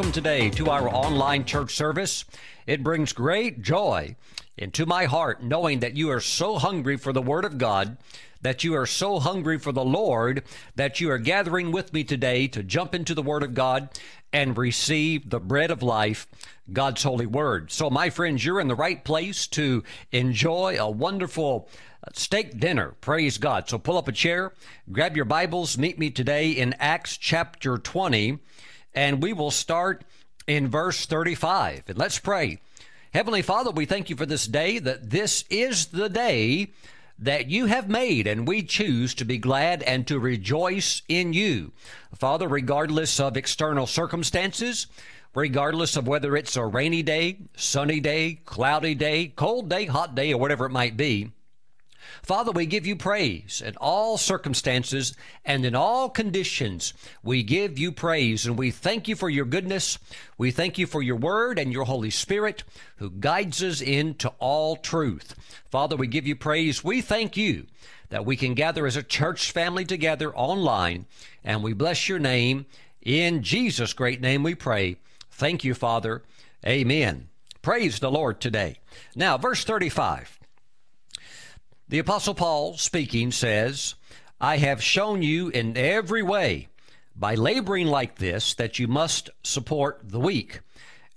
welcome today to our online church service. It brings great joy into my heart knowing that you are so hungry for the Word of God, that you are so hungry for the Lord, that you are gathering with me today to jump into the Word of God and receive the bread of life, God's holy Word. So, my friends, you're in the right place to enjoy a wonderful steak dinner. Praise God. So pull up a chair, grab your Bibles, meet me today in Acts chapter 20, and we will start in verse 35. And let's pray. Heavenly Father, we thank you for this day, that this is the day that you have made, and we choose to be glad and to rejoice in you. Father, regardless of external circumstances, regardless of whether it's a rainy day, sunny day, cloudy day, cold day, hot day, or whatever it might be, Father, we give you praise in all circumstances and in all conditions. We give you praise and we thank you for your goodness. We thank you for your word and your Holy Spirit who guides us into all truth. Father, we give you praise. We thank you that we can gather as a church family together online and we bless your name. In Jesus' great name we pray. Thank you, Father. Amen. Praise the Lord today. Now, verse 35. The Apostle Paul, speaking, says, I have shown you in every way, by laboring like this, that you must support the weak.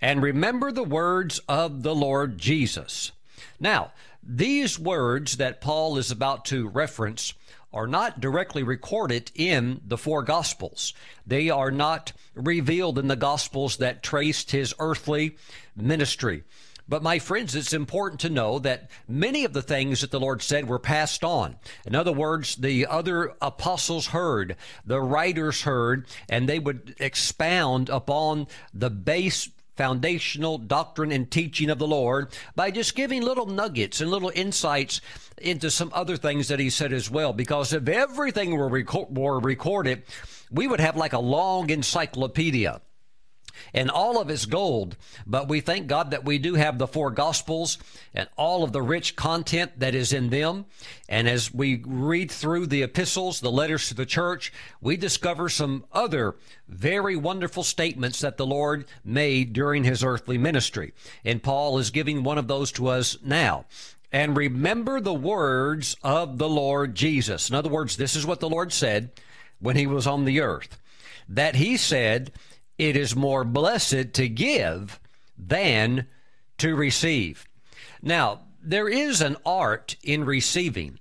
And remember the words of the Lord Jesus. Now, these words that Paul is about to reference are not directly recorded in the four Gospels. They are not revealed in the Gospels that traced his earthly ministry. But my friends, it's important to know that many of the things that the Lord said were passed on. In other words, the other apostles heard, the writers heard, and they would expound upon the base foundational doctrine and teaching of the Lord by just giving little nuggets and little insights into some other things that he said as well. Because if everything were, reco- were recorded, we would have like a long encyclopedia and all of it's gold. But we thank God that we do have the four gospels and all of the rich content that is in them. And as we read through the epistles, the letters to the church, we discover some other very wonderful statements that the Lord made during his earthly ministry. And Paul is giving one of those to us now and remember the words of the Lord Jesus. In other words, this is what the Lord said when he was on the earth. That he said, it is more blessed to give than to receive. Now, there is an art in receiving.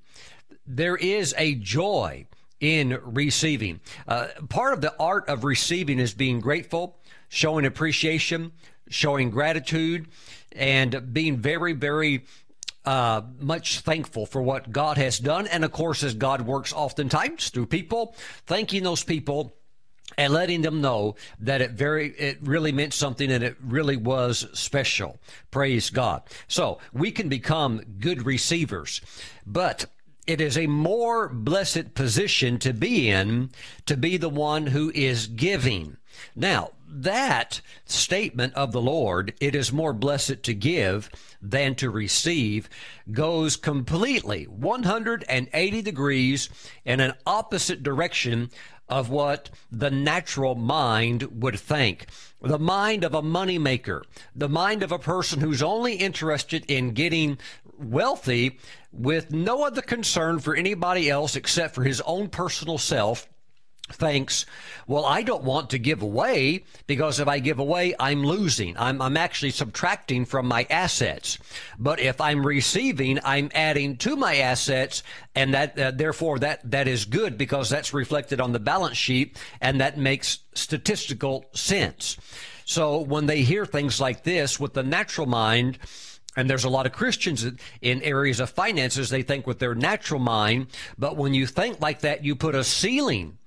There is a joy in receiving. Uh, part of the art of receiving is being grateful, showing appreciation, showing gratitude, and being very, very uh, much thankful for what God has done. And of course, as God works oftentimes through people, thanking those people and letting them know that it very it really meant something and it really was special. Praise god. So we can become good receivers but it is a more blessed position to be in to be the one who is giving. Now that statement of the Lord, it is more blessed to give than to receive, goes completely 180 degrees in an opposite direction of what the natural mind would think. The mind of a moneymaker, the mind of a person who's only interested in getting wealthy with no other concern for anybody else except for his own personal self thinks, well, I don't want to give away because if I give away, I'm losing. I'm, I'm actually subtracting from my assets. But if I'm receiving, I'm adding to my assets. And that, uh, therefore, that, that is good because that's reflected on the balance sheet and that makes statistical sense. So when they hear things like this with the natural mind, and there's a lot of Christians in areas of finances, they think with their natural mind. But when you think like that, you put a ceiling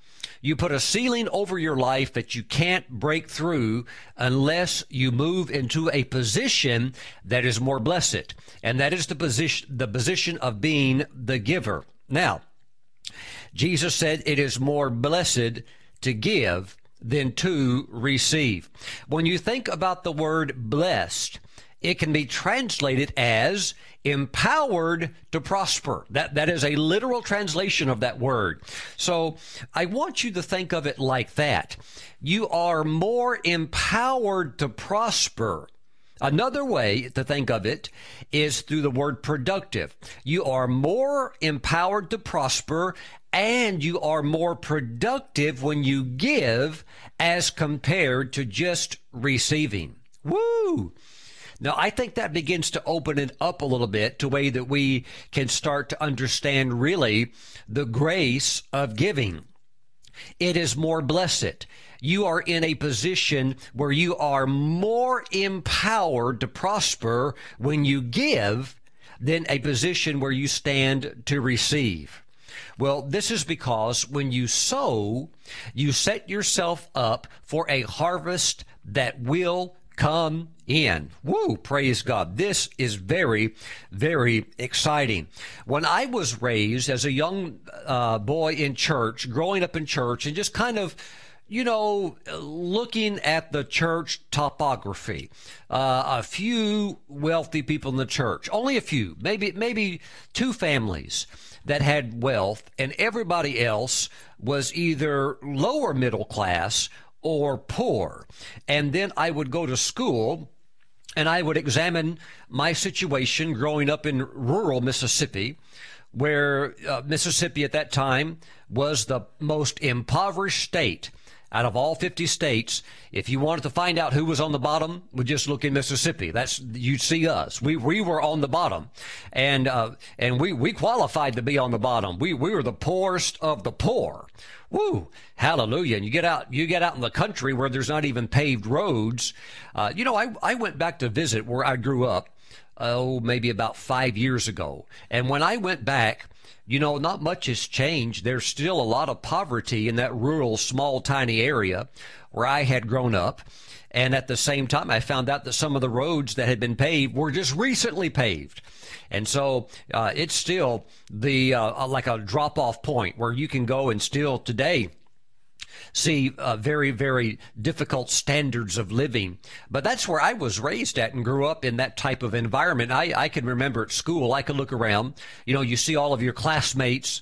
you put a ceiling over your life that you can't break through unless you move into a position that is more blessed. And that is the position, the position of being the giver. Now, Jesus said it is more blessed to give than to receive. When you think about the word blessed, it can be translated as empowered to prosper. That, that is a literal translation of that word. So I want you to think of it like that. You are more empowered to prosper. Another way to think of it is through the word productive. You are more empowered to prosper and you are more productive when you give as compared to just receiving. Woo! Now, I think that begins to open it up a little bit to a way that we can start to understand really the grace of giving. It is more blessed. You are in a position where you are more empowered to prosper when you give than a position where you stand to receive. Well, this is because when you sow, you set yourself up for a harvest that will come in. Woo, praise God. This is very, very exciting. When I was raised as a young uh, boy in church, growing up in church, and just kind of you know, looking at the church topography, uh, a few wealthy people in the church, only a few, maybe maybe two families that had wealth, and everybody else was either lower middle class or poor. And then I would go to school and I would examine my situation growing up in rural Mississippi, where uh, Mississippi at that time was the most impoverished state out of all 50 states, if you wanted to find out who was on the bottom, we just look in Mississippi. That's you'd see us. We we were on the bottom, and uh, and we we qualified to be on the bottom. We we were the poorest of the poor. Woo, hallelujah! And you get out you get out in the country where there's not even paved roads. Uh, you know, I I went back to visit where I grew up. Oh, maybe about five years ago, and when I went back you know, not much has changed. There's still a lot of poverty in that rural, small, tiny area where I had grown up. And at the same time, I found out that some of the roads that had been paved were just recently paved. And so uh, it's still the uh, like a drop off point where you can go and still today see uh, very, very difficult standards of living. But that's where I was raised at and grew up in that type of environment. I, I can remember at school, I could look around, you know, you see all of your classmates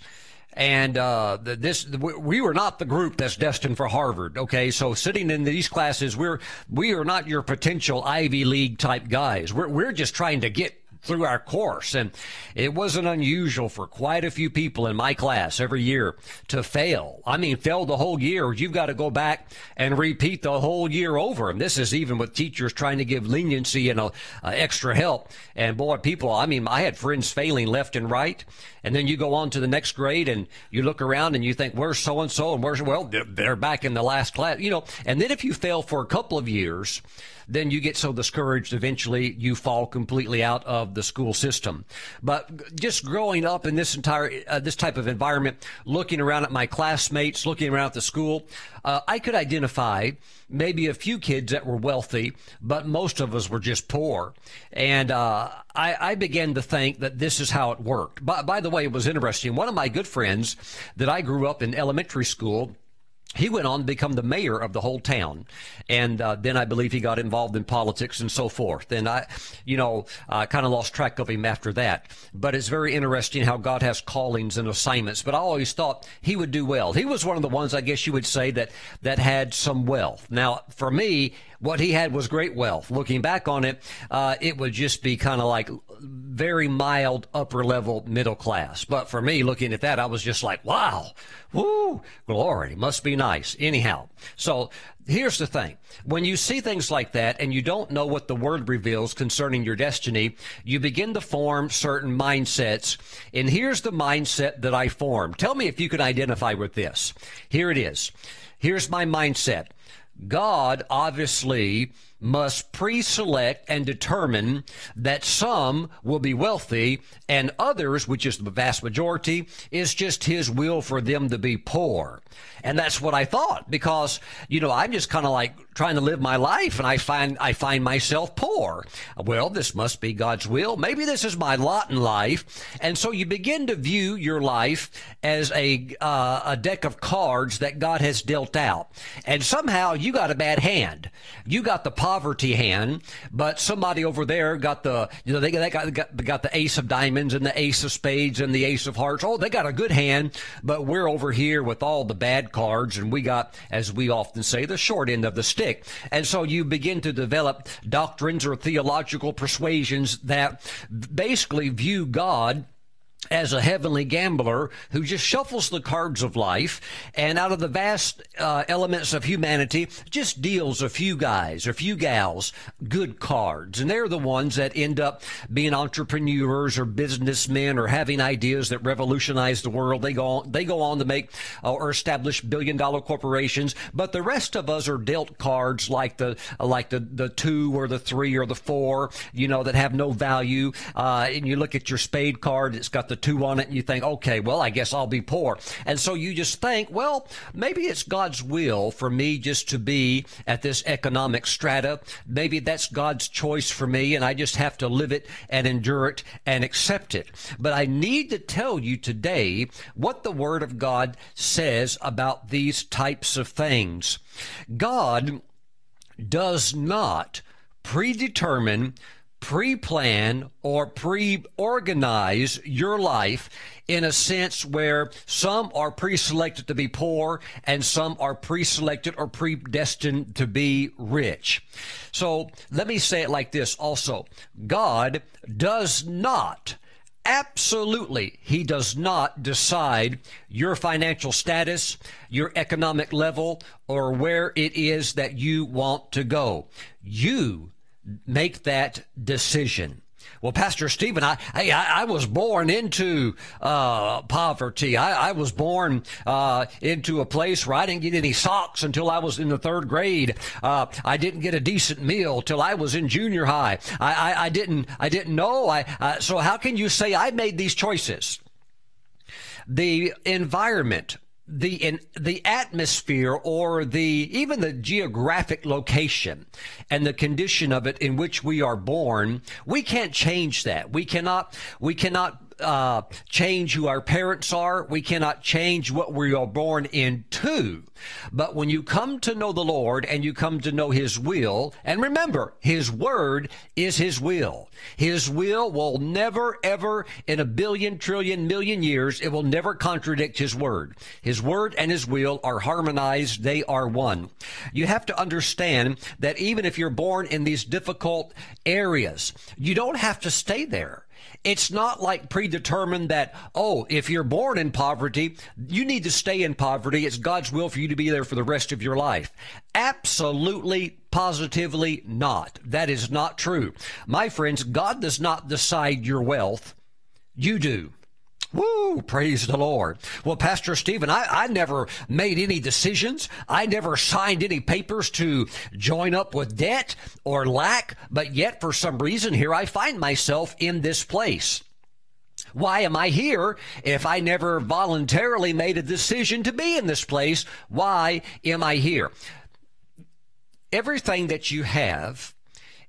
and uh, this we were not the group that's destined for Harvard. Okay, so sitting in these classes, we're we are not your potential Ivy League type guys. We're we're just trying to get through our course. And it wasn't unusual for quite a few people in my class every year to fail. I mean, fail the whole year. You've got to go back and repeat the whole year over. And this is even with teachers trying to give leniency and uh, uh, extra help. And boy, people, I mean, I had friends failing left and right. And then you go on to the next grade and you look around and you think, where's so and so? And where's, well, they're back in the last class, you know. And then if you fail for a couple of years, then you get so discouraged eventually you fall completely out of the school system. But just growing up in this entire, uh, this type of environment, looking around at my classmates, looking around at the school, uh, I could identify maybe a few kids that were wealthy, but most of us were just poor. And uh, I, I, began to think that this is how it worked. By, by the way, it was interesting. One of my good friends that I grew up in elementary school, he went on to become the mayor of the whole town. And uh, then I believe he got involved in politics and so forth. And I, you know, I kind of lost track of him after that. But it's very interesting how God has callings and assignments. But I always thought he would do well. He was one of the ones, I guess you would say, that, that had some wealth. Now, for me, what he had was great wealth. Looking back on it, uh, it would just be kind of like very mild upper level middle class. But for me, looking at that, I was just like, wow, woo, glory, must be nice. Anyhow, so here's the thing. When you see things like that and you don't know what the word reveals concerning your destiny, you begin to form certain mindsets. And here's the mindset that I formed. Tell me if you can identify with this. Here it is. Here's my mindset. God obviously must pre-select and determine that some will be wealthy and others, which is the vast majority, is just his will for them to be poor. And that's what I thought because, you know, I'm just kind of like trying to live my life and I find I find myself poor. Well, this must be God's will. Maybe this is my lot in life. And so you begin to view your life as a uh, a deck of cards that God has dealt out. And somehow you got a bad hand. You got the poverty hand, but somebody over there got the you know they, they got, got got the ace of diamonds and the ace of spades and the ace of hearts. Oh, they got a good hand, but we're over here with all the bad cards and we got as we often say the short end of the stick stick. And so you begin to develop doctrines or theological persuasions that basically view God as a heavenly gambler who just shuffles the cards of life and out of the vast uh, elements of humanity just deals a few guys or a few gals good cards. And they're the ones that end up being entrepreneurs or businessmen or having ideas that revolutionize the world. They go on, they go on to make uh, or establish billion dollar corporations. But the rest of us are dealt cards like the like the the two or the three or the four you know that have no value. Uh, and you look at your spade card it's got the the two on it and you think, okay, well, I guess I'll be poor. And so you just think, well, maybe it's God's will for me just to be at this economic strata. Maybe that's God's choice for me and I just have to live it and endure it and accept it. But I need to tell you today what the Word of God says about these types of things. God does not predetermine pre-plan or pre-organize your life in a sense where some are pre-selected to be poor and some are pre-selected or predestined to be rich. So let me say it like this also. God does not Absolutely, he does not decide your financial status, your economic level, or where it is that you want to go. You make that decision. Well, Pastor Stephen, I, I, I was born into uh, poverty. I, I, was born uh, into a place where I didn't get any socks until I was in the third grade. Uh, I didn't get a decent meal till I was in junior high. I, I, didn't I didn't know. I so how can you say I made these choices? The environment the in the atmosphere or the even the geographic location and the condition of it in which we are born we can't change that. We cannot we cannot uh, change who our parents are. We cannot change what we are born into. But when you come to know the Lord and you come to know His will, and remember, His word is His will. His will will never, ever, in a billion, trillion, million years, it will never contradict His word. His word and His will are harmonized. They are one. You have to understand that even if you're born in these difficult areas, you don't have to stay there. It's not like predetermined that, oh, if you're born in poverty, you need to stay in poverty. It's God's will for you to be there for the rest of your life. Absolutely, positively not. That is not true. My friends, God does not decide your wealth. You do. Woo! Praise the Lord. Well, Pastor Stephen, I, I never made any decisions. I never signed any papers to join up with debt or lack, but yet for some reason here I find myself in this place. Why am I here if I never voluntarily made a decision to be in this place? Why am I here? Everything that you have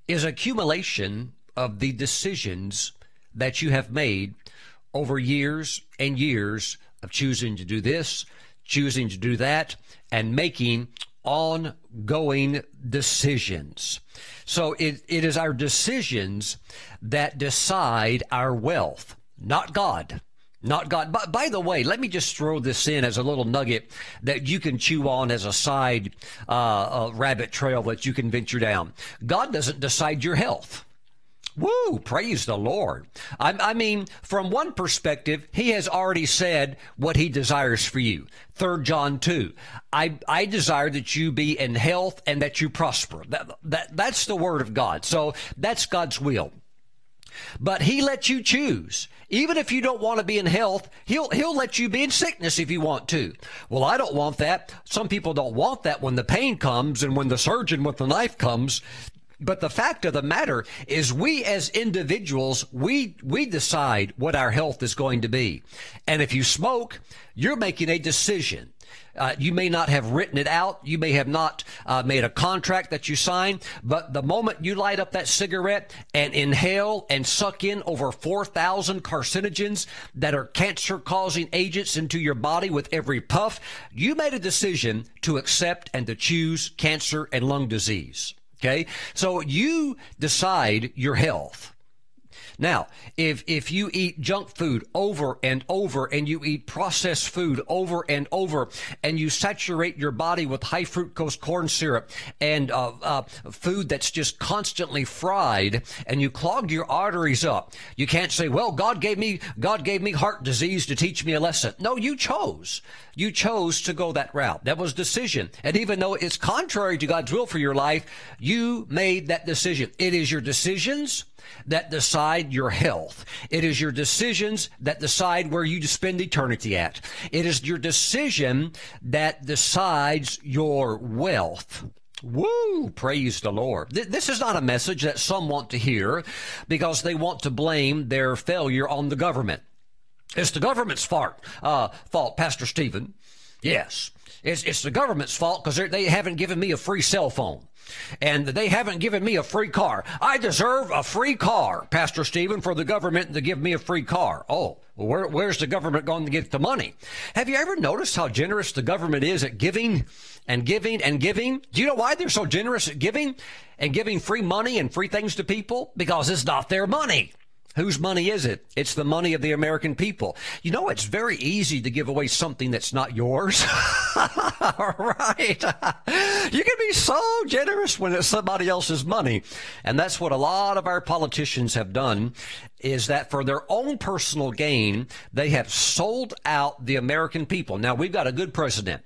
is accumulation of the decisions that you have made over years and years of choosing to do this, choosing to do that, and making ongoing decisions. So it, it is our decisions that decide our wealth, not God. Not God. By, by, the way, let me just throw this in as a little nugget that you can chew on as a side uh, rabbit trail that you can venture down. God doesn't decide your health. Woo! Praise the Lord. I, I, mean, from one perspective, he has already said what he desires for you. Third John two. I I desire that you be in health and that you prosper. That, that that's the word of God. So that's God's will. But he lets you choose. Even if you don't want to be in health, he'll he'll let you be in sickness if you want to. Well, I don't want that. Some people don't want that when the pain comes and when the surgeon with the knife comes But the fact of the matter is we as individuals, we, we decide what our health is going to be. And if you smoke, you're making a decision. Uh, you may not have written it out. You may have not uh, made a contract that you sign. But the moment you light up that cigarette and inhale and suck in over 4,000 carcinogens that are cancer causing agents into your body with every puff, you made a decision to accept and to choose cancer and lung disease. Okay. So you decide your health. Now, if, if you eat junk food over and over and you eat processed food over and over and you saturate your body with high fructose corn syrup and uh, uh, food that's just constantly fried and you clog your arteries up, you can't say, well, God gave me, God gave me heart disease to teach me a lesson. No, you chose. You chose to go that route. That was decision. And even though it's contrary to God's will for your life, you made that decision. It is your decisions that decide your health. It is your decisions that decide where you spend eternity at. It is your decision that decides your wealth. Woo! Praise the Lord. This is not a message that some want to hear because they want to blame their failure on the government. It's the government's fault, uh, fault, Pastor Stephen. Yes. It's, it's the government's fault because they haven't given me a free cell phone and they haven't given me a free car. I deserve a free car, Pastor Stephen, for the government to give me a free car. Oh, where, where's the government going to get the money? Have you ever noticed how generous the government is at giving and giving and giving? Do you know why they're so generous at giving and giving free money and free things to people? Because it's not their money. Whose money is it? It's the money of the American people. You know, it's very easy to give away something that's not yours. right. You can be so generous when it's somebody else's money. And that's what a lot of our politicians have done is that for their own personal gain, they have sold out the American people. Now, we've got a good president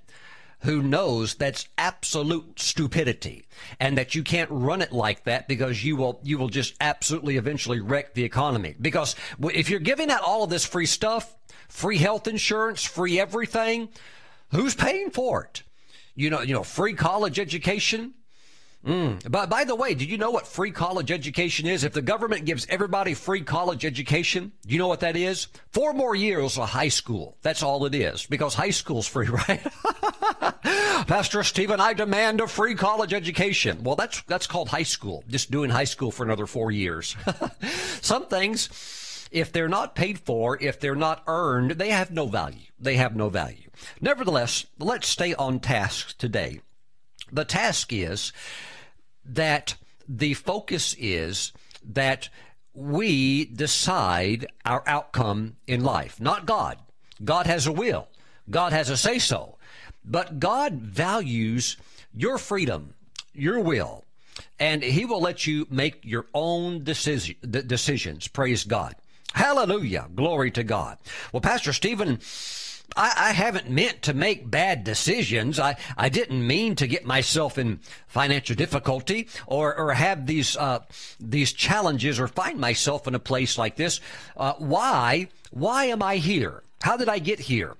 who knows that's absolute stupidity and that you can't run it like that because you will you will just absolutely eventually wreck the economy. Because if you're giving out all of this free stuff free health insurance free everything who's paying for it? You know you know free college education Mm. But by the way, did you know what free college education is? If the government gives everybody free college education, you know what that is? Four more years of high school. That's all it is because high school's free, right? Pastor Stephen, I demand a free college education. Well, that's, that's called high school. Just doing high school for another four years. Some things, if they're not paid for, if they're not earned, they have no value. They have no value. Nevertheless, let's stay on task today. The task is that the focus is that we decide our outcome in life, not God. God has a will. God has a say so. But God values your freedom, your will, and He will let you make your own decision, decisions. Praise God. Hallelujah. Glory to God. Well, Pastor Stephen, I, I, haven't meant to make bad decisions. I, I didn't mean to get myself in financial difficulty or, or have these, uh, these challenges or find myself in a place like this. Uh, why? Why am I here? How did I get here?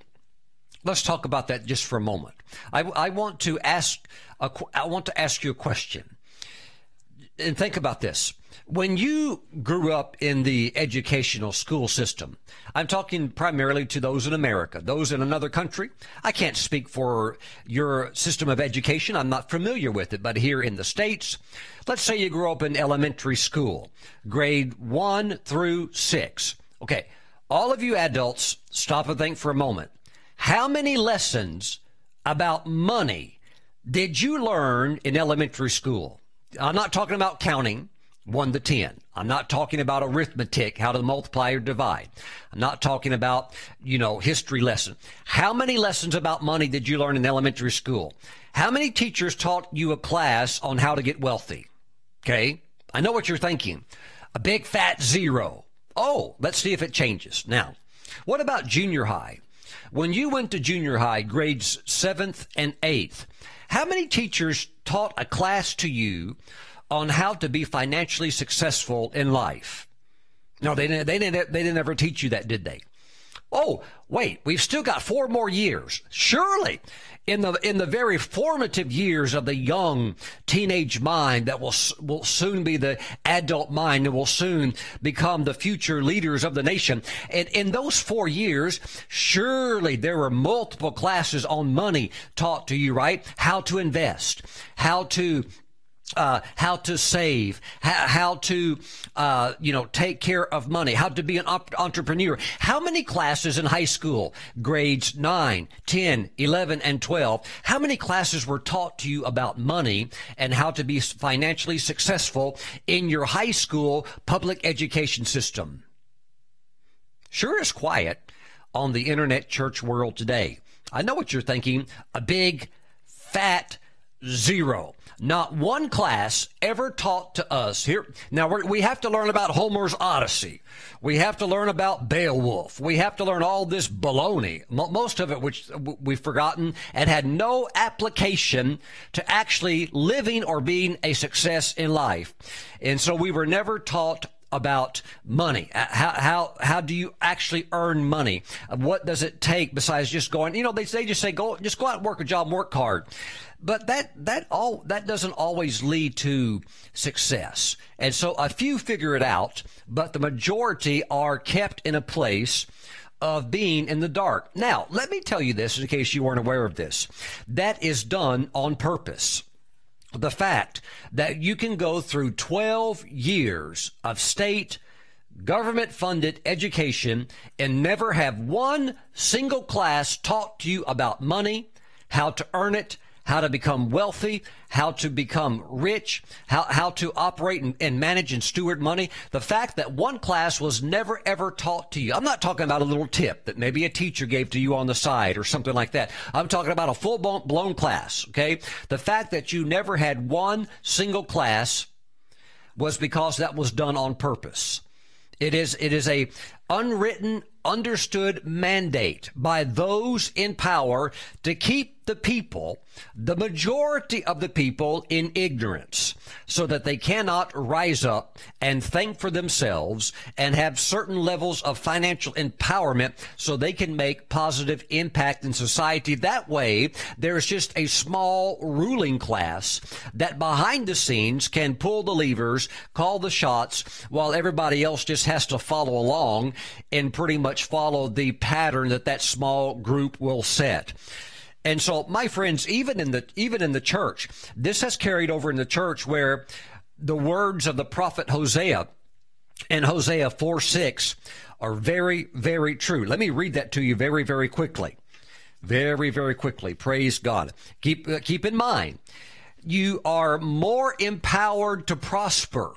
Let's talk about that just for a moment. I, I want to ask, a, I want to ask you a question. And think about this when you grew up in the educational school system, I'm talking primarily to those in America, those in another country. I can't speak for your system of education. I'm not familiar with it, but here in the States, let's say you grew up in elementary school, grade one through six. Okay. All of you adults, stop and think for a moment. How many lessons about money did you learn in elementary school? I'm not talking about counting. 1 to 10. I'm not talking about arithmetic, how to multiply or divide. I'm not talking about, you know, history lesson. How many lessons about money did you learn in elementary school? How many teachers taught you a class on how to get wealthy? Okay. I know what you're thinking. A big fat zero. Oh, let's see if it changes. Now, what about junior high? When you went to junior high, grades seventh and eighth, how many teachers taught a class to you on how to be financially successful in life. No, they didn't, they didn't, they didn't ever teach you that, did they? Oh, wait, we've still got four more years. Surely in the in the very formative years of the young teenage mind that will will soon be the adult mind and will soon become the future leaders of the nation. And in those four years, surely there were multiple classes on money taught to you, right? How to invest, how to uh, how to save, how, how to, uh, you know, take care of money, how to be an op- entrepreneur. How many classes in high school, grades 9, 10, 11, and 12, how many classes were taught to you about money and how to be financially successful in your high school public education system? Sure is quiet on the internet church world today. I know what you're thinking. A big, fat zero. Not one class ever taught to us here. Now we have to learn about Homer's Odyssey. We have to learn about Beowulf. We have to learn all this baloney, most of it which we've forgotten and had no application to actually living or being a success in life. And so we were never taught about money. Uh, how, how, how do you actually earn money? What does it take besides just going, you know, they, they just say, go, just go out and work a job, work hard. But that, that all, that doesn't always lead to success. And so a few figure it out, but the majority are kept in a place of being in the dark. Now, let me tell you this in case you weren't aware of this. That is done on purpose the fact that you can go through 12 years of state government funded education and never have one single class taught to you about money, how to earn it, how to become wealthy, how to become rich, how, how to operate and, and, manage and steward money. The fact that one class was never ever taught to you. I'm not talking about a little tip that maybe a teacher gave to you on the side or something like that. I'm talking about a full blown class. Okay. The fact that you never had one single class was because that was done on purpose. It is, it is a unwritten, understood mandate by those in power to keep the people, the majority of the people, in ignorance so that they cannot rise up and think for themselves and have certain levels of financial empowerment so they can make positive impact in society. That way, there's just a small ruling class that behind the scenes can pull the levers, call the shots, while everybody else just has to follow along and pretty much follow the pattern that that small group will set. And so, my friends, even in the even in the church, this has carried over in the church where the words of the prophet Hosea in Hosea 4 6 are very, very true. Let me read that to you very, very quickly. Very, very quickly. Praise God. Keep, uh, keep in mind, you are more empowered to prosper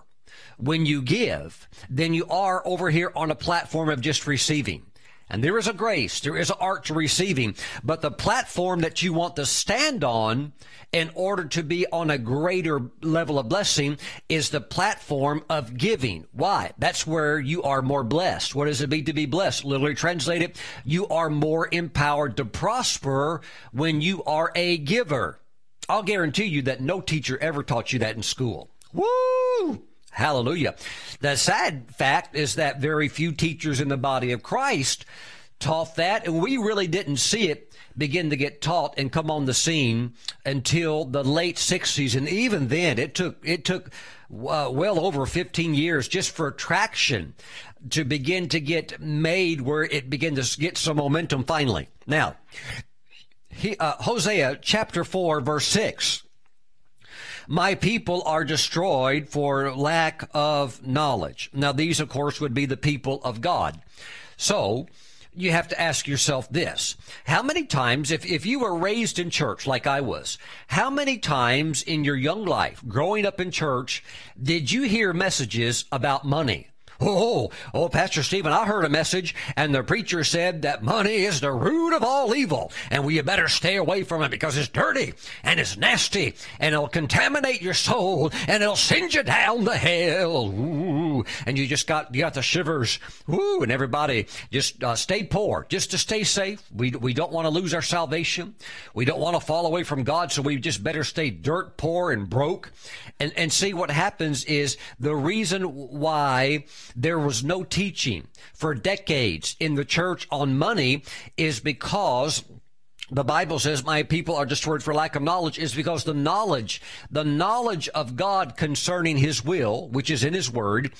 when you give than you are over here on a platform of just receiving. And there is a grace, there is an art to receiving, but the platform that you want to stand on in order to be on a greater level of blessing is the platform of giving. Why? That's where you are more blessed. What does it mean to be blessed? Literally translated, you are more empowered to prosper when you are a giver. I'll guarantee you that no teacher ever taught you that in school. Woo! Hallelujah. The sad fact is that very few teachers in the body of Christ taught that, and we really didn't see it begin to get taught and come on the scene until the late 60s. And even then, it took, it took uh, well over 15 years just for traction to begin to get made where it began to get some momentum finally. Now, he, uh, Hosea chapter 4, verse 6 my people are destroyed for lack of knowledge. Now, these, of course, would be the people of God. So, you have to ask yourself this. How many times, if, if you were raised in church like I was, how many times in your young life, growing up in church, did you hear messages about money? Oh, oh, Pastor Stephen, I heard a message and the preacher said that money is the root of all evil and we better stay away from it because it's dirty and it's nasty and it'll contaminate your soul and it'll send you down to hell. Ooh, and you just got, you got the shivers. Ooh, and everybody just uh, stay poor just to stay safe. We, we don't want to lose our salvation. We don't want to fall away from God. So we just better stay dirt poor and broke and, and see what happens is the reason why there was no teaching for decades in the church on money is because the Bible says, my people are destroyed for lack of knowledge is because the knowledge, the knowledge of God concerning his will, which is in his word,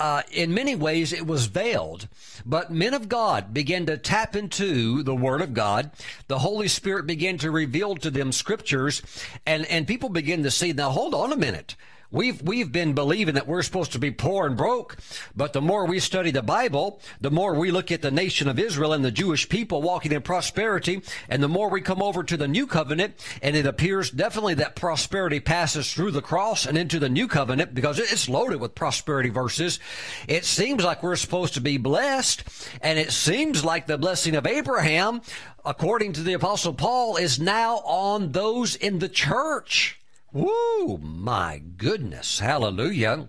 uh, in many ways it was veiled, but men of God began to tap into the Word of God. The Holy Spirit began to reveal to them scriptures, and, and people begin to see, now hold on a minute. We've, we've been believing that we're supposed to be poor and broke, but the more we study the Bible, the more we look at the nation of Israel and the Jewish people walking in prosperity, and the more we come over to the new covenant, and it appears definitely that prosperity passes through the cross and into the new covenant because it's loaded with prosperity verses. It seems like we're supposed to be blessed, and it seems like the blessing of Abraham, according to the apostle Paul, is now on those in the church. Woo, my goodness. Hallelujah.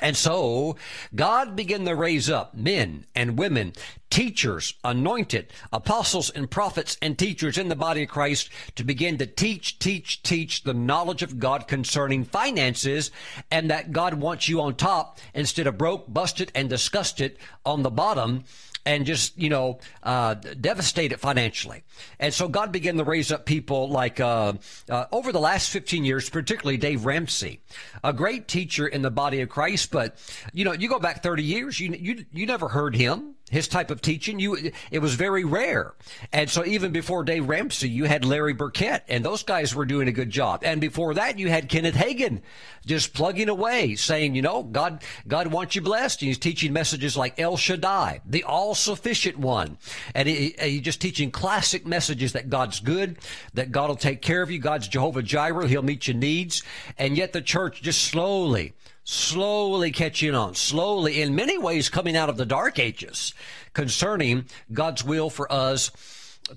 And so God began to raise up men and women, teachers, anointed, apostles and prophets and teachers in the body of Christ to begin to teach, teach, teach the knowledge of God concerning finances and that God wants you on top instead of broke, busted, and disgusted on the bottom and just you know uh, devastated financially. And so God began to raise up people like uh, uh, over the last 15 years, particularly Dave Ramsey, a great teacher in the body of Christ. But you know, you go back 30 years, you you you never heard him his type of teaching you it was very rare. And so even before dave ramsey you had larry burkett and those guys were doing a good job. And before that you had kenneth hagin just plugging away saying you know god god wants you blessed. And he's teaching messages like el shaddai the all-sufficient one. And he, he's just teaching classic messages that god's good that god will take care of you. God's jehovah jireh he'll meet your needs. And yet the church just slowly slowly catching on, slowly, in many ways, coming out of the dark ages concerning God's will for us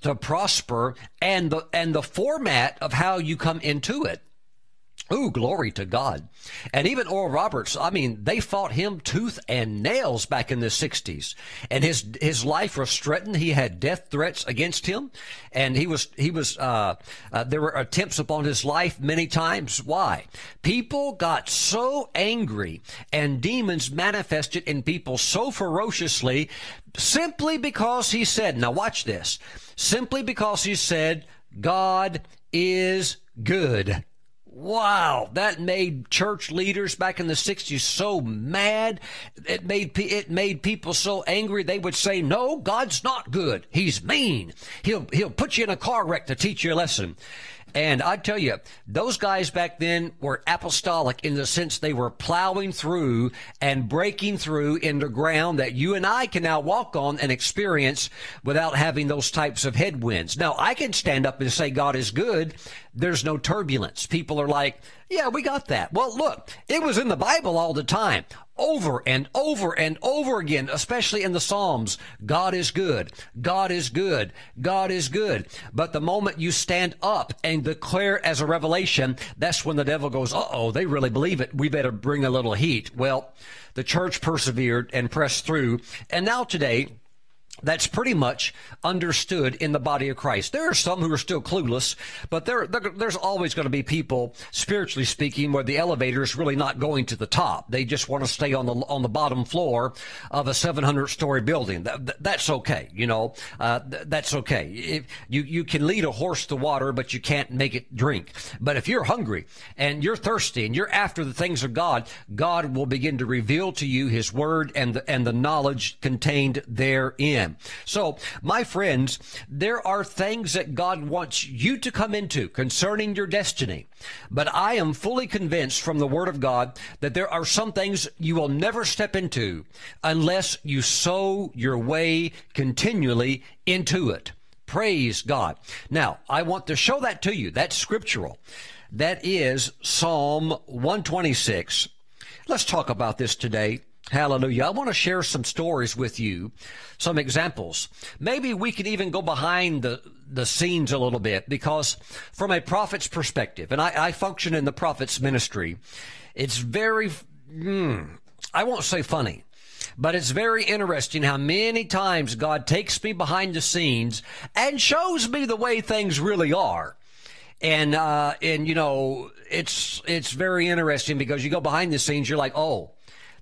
to prosper and the, and the format of how you come into it. Ooh, glory to God. And even Oral Roberts, I mean, they fought him tooth and nails back in the 60s. And his his life was threatened. He had death threats against him. And he was, he was, uh, uh, there were attempts upon his life many times. Why? People got so angry and demons manifested in people so ferociously simply because he said, now watch this, simply because he said, God is good. Wow, that made church leaders back in the 60s so mad. It made it made people so angry they would say, "No, God's not good. He's mean. He'll he'll put you in a car wreck to teach you a lesson." And I tell you, those guys back then were apostolic in the sense they were plowing through and breaking through into ground that you and I can now walk on and experience without having those types of headwinds. Now, I can stand up and say God is good. There's no turbulence. People are like, yeah, we got that. Well, look, it was in the Bible all the time over and over and over again, especially in the Psalms. God is good. God is good. God is good. But the moment you stand up and declare as a revelation, that's when the devil goes, uh oh, they really believe it. We better bring a little heat. Well, the church persevered and pressed through. And now today, that's pretty much understood in the body of Christ. There are some who are still clueless, but there, there, there's always going to be people, spiritually speaking, where the elevator is really not going to the top. They just want to stay on the on the bottom floor of a 700 story building. That, that's okay, you know. Uh, that's okay. If you you can lead a horse to water, but you can't make it drink. But if you're hungry and you're thirsty and you're after the things of God, God will begin to reveal to you His Word and the, and the knowledge contained therein. So, my friends, there are things that God wants you to come into concerning your destiny. But I am fully convinced from the Word of God that there are some things you will never step into unless you sow your way continually into it. Praise God. Now, I want to show that to you. That's scriptural. That is Psalm 126. Let's talk about this today. Hallelujah. I want to share some stories with you, some examples. Maybe we can even go behind the, the scenes a little bit because from a prophet's perspective, and I, I function in the prophet's ministry, it's very, mm, I won't say funny, but it's very interesting how many times God takes me behind the scenes and shows me the way things really are. And, uh, and, you know, it's, it's very interesting because you go behind the scenes, you're like, oh,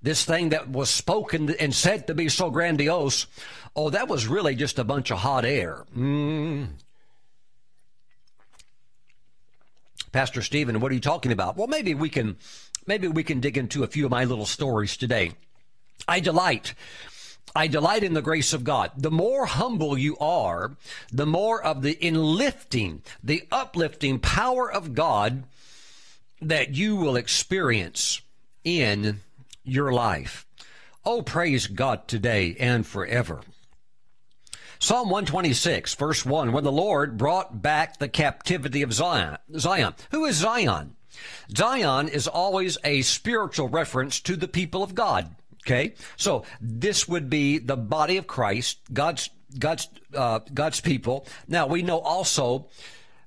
this thing that was spoken and said to be so grandiose, oh, that was really just a bunch of hot air. Mm. Pastor Stephen, what are you talking about? Well, maybe we can, maybe we can dig into a few of my little stories today. I delight I delight in the grace of God. The more humble you are, the more of the enlifting, the uplifting power of God that you will experience in your life. Oh, praise God today and forever. Psalm 126, verse 1, when the Lord brought back the captivity of Zion. Zion. Who is Zion? Zion is always a spiritual reference to the people of God. Okay, so this would be the body of Christ, God's God's uh, God's people. Now we know also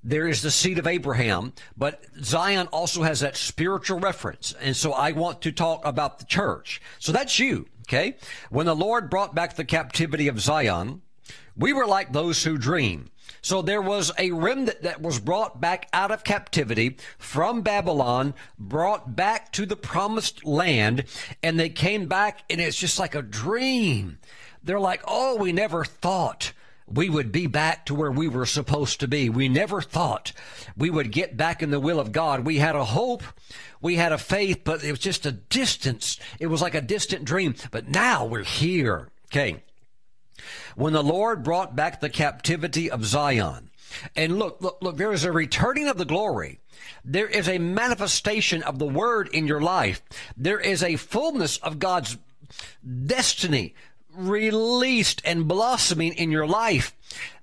there is the seed of Abraham, but Zion also has that spiritual reference, and so I want to talk about the church. So that's you. Okay, when the Lord brought back the captivity of Zion, we were like those who dream. So there was a remnant that was brought back out of captivity from Babylon, brought back to the promised land, and they came back and it's just like a dream. They're like, oh, we never thought we would be back to where we were supposed to be. We never thought we would get back in the will of God. We had a hope, we had a faith, but it was just a distance. It was like a distant dream. But now we're here. Okay. When the Lord brought back the captivity of Zion, and look, look, look, there is a returning of the glory. There is a manifestation of the word in your life. There is a fullness of God's destiny released and blossoming in your life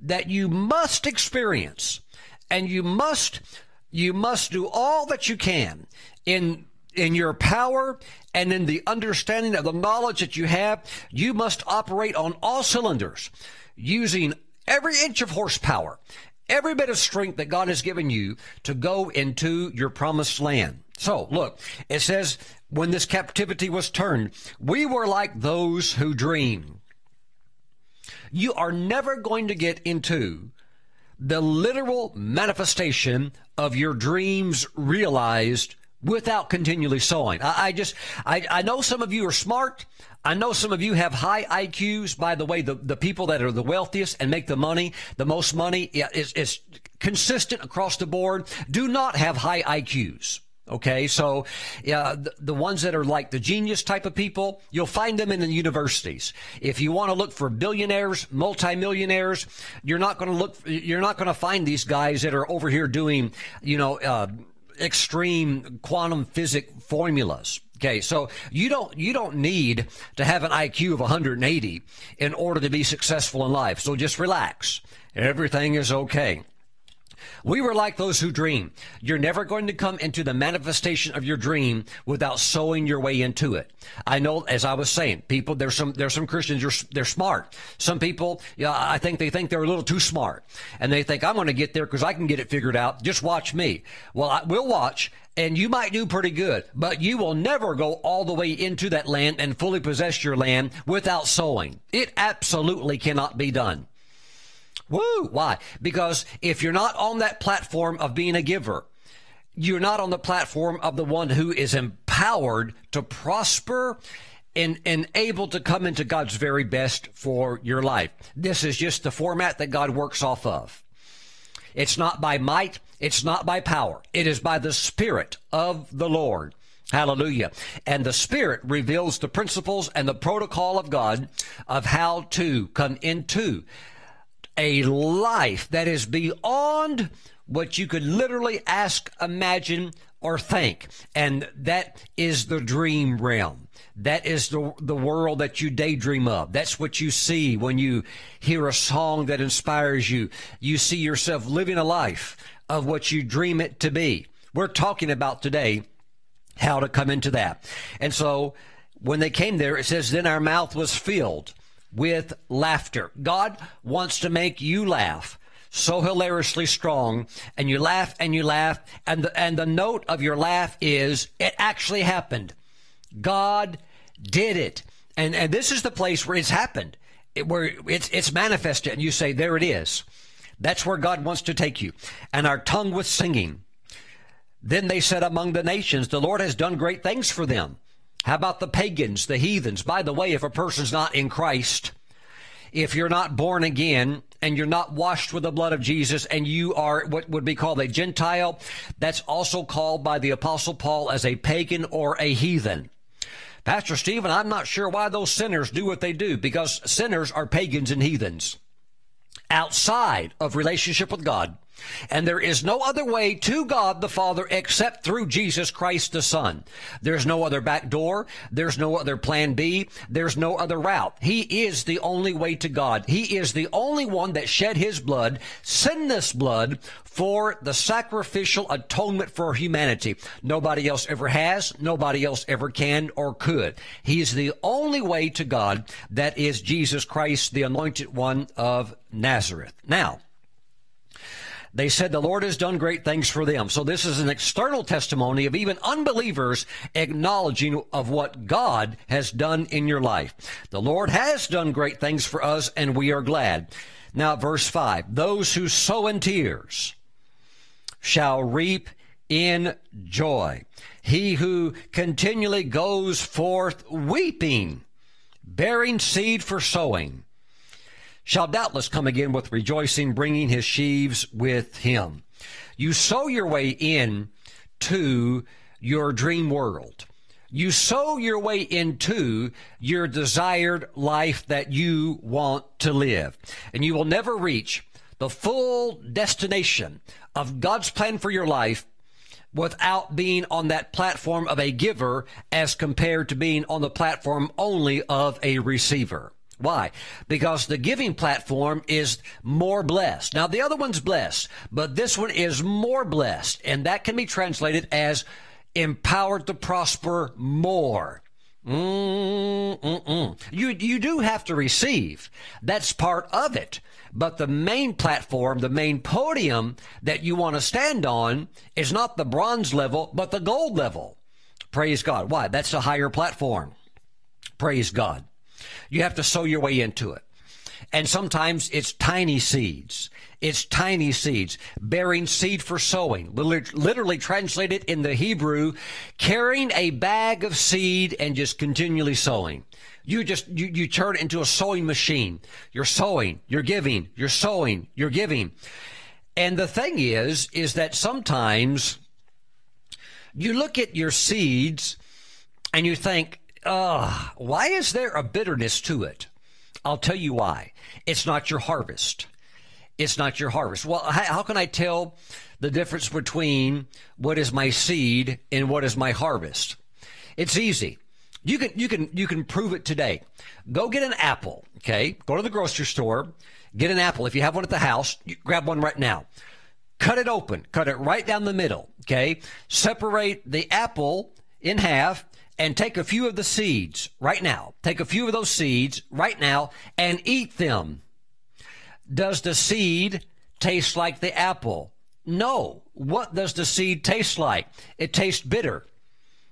that you must experience. And you must, you must do all that you can in in your power and in the understanding of the knowledge that you have, you must operate on all cylinders using every inch of horsepower, every bit of strength that God has given you to go into your promised land. So look, it says, when this captivity was turned, we were like those who dream. You are never going to get into the literal manifestation of your dreams realized without continually sowing. I, I just, I, I know some of you are smart. I know some of you have high IQs. By the way, the, the people that are the wealthiest and make the money, the most money is, is consistent across the board, do not have high IQs. Okay, so yeah, the, the, ones that are like the genius type of people, you'll find them in the universities. If you want to look for billionaires, multimillionaires, you're not going to look. You're not going to find these guys that are over here doing, you know, uh, extreme quantum physics formulas. Okay, so you don't you don't need to have an IQ of 180 in order to be successful in life. So just relax. Everything is okay. We were like those who dream. You're never going to come into the manifestation of your dream without sowing your way into it. I know, as I was saying, people, there's some, there's some Christians, they're, they're smart. Some people, yeah, I think they think they're a little too smart. And they think, I'm going to get there because I can get it figured out. Just watch me. Well, I will watch and you might do pretty good, but you will never go all the way into that land and fully possess your land without sowing. It absolutely cannot be done. Woo! Why? Because if you're not on that platform of being a giver, you're not on the platform of the one who is empowered to prosper and, and able to come into God's very best for your life. This is just the format that God works off of. It's not by might. It's not by power. It is by the Spirit of the Lord. Hallelujah. And the Spirit reveals the principles and the protocol of God of how to come into a life that is beyond what you could literally ask, imagine, or think. And that is the dream realm. That is the, the world that you daydream of. That's what you see when you hear a song that inspires you. You see yourself living a life of what you dream it to be. We're talking about today how to come into that. And so when they came there, it says, then our mouth was filled with laughter. God wants to make you laugh so hilariously strong and you laugh and you laugh and the, and the note of your laugh is it actually happened. God did it. And and this is the place where it's happened. It, where it's it's manifested and you say there it is. That's where God wants to take you. And our tongue with singing. Then they said among the nations, the Lord has done great things for them. How about the pagans, the heathens? By the way, if a person's not in Christ, if you're not born again and you're not washed with the blood of Jesus and you are what would be called a Gentile, that's also called by the apostle Paul as a pagan or a heathen. Pastor Stephen, I'm not sure why those sinners do what they do because sinners are pagans and heathens outside of relationship with God. And there is no other way to God the Father except through Jesus Christ the Son. There's no other back door. There's no other plan B. There's no other route. He is the only way to God. He is the only one that shed his blood, sinless blood, for the sacrificial atonement for humanity. Nobody else ever has. Nobody else ever can or could. He is the only way to God. That is Jesus Christ, the anointed one of Nazareth. Now, they said the Lord has done great things for them. So this is an external testimony of even unbelievers acknowledging of what God has done in your life. The Lord has done great things for us and we are glad. Now verse 5, those who sow in tears shall reap in joy. He who continually goes forth weeping, bearing seed for sowing shall doubtless come again with rejoicing, bringing his sheaves with him. You sow your way in to your dream world. You sow your way into your desired life that you want to live. And you will never reach the full destination of God's plan for your life without being on that platform of a giver as compared to being on the platform only of a receiver. Why? Because the giving platform is more blessed. Now, the other one's blessed, but this one is more blessed, and that can be translated as empowered to prosper more. Mm-mm-mm. You, you do have to receive. That's part of it. But the main platform, the main podium that you want to stand on is not the bronze level, but the gold level. Praise God. Why? That's a higher platform. Praise God. You have to sow your way into it. And sometimes it's tiny seeds. It's tiny seeds, bearing seed for sowing. Literally translated in the Hebrew, carrying a bag of seed and just continually sowing. You just, you, you turn it into a sowing machine. You're sowing, you're giving, you're sowing, you're giving. And the thing is, is that sometimes you look at your seeds and you think, uh, why is there a bitterness to it? I'll tell you why. It's not your harvest. It's not your harvest. Well, how can I tell the difference between what is my seed and what is my harvest? It's easy. You can you can you can prove it today. Go get an apple, okay? Go to the grocery store, get an apple. If you have one at the house, grab one right now. Cut it open, cut it right down the middle, okay? Separate the apple in half and take a few of the seeds right now. Take a few of those seeds right now and eat them. Does the seed taste like the apple? No. What does the seed taste like? It tastes bitter.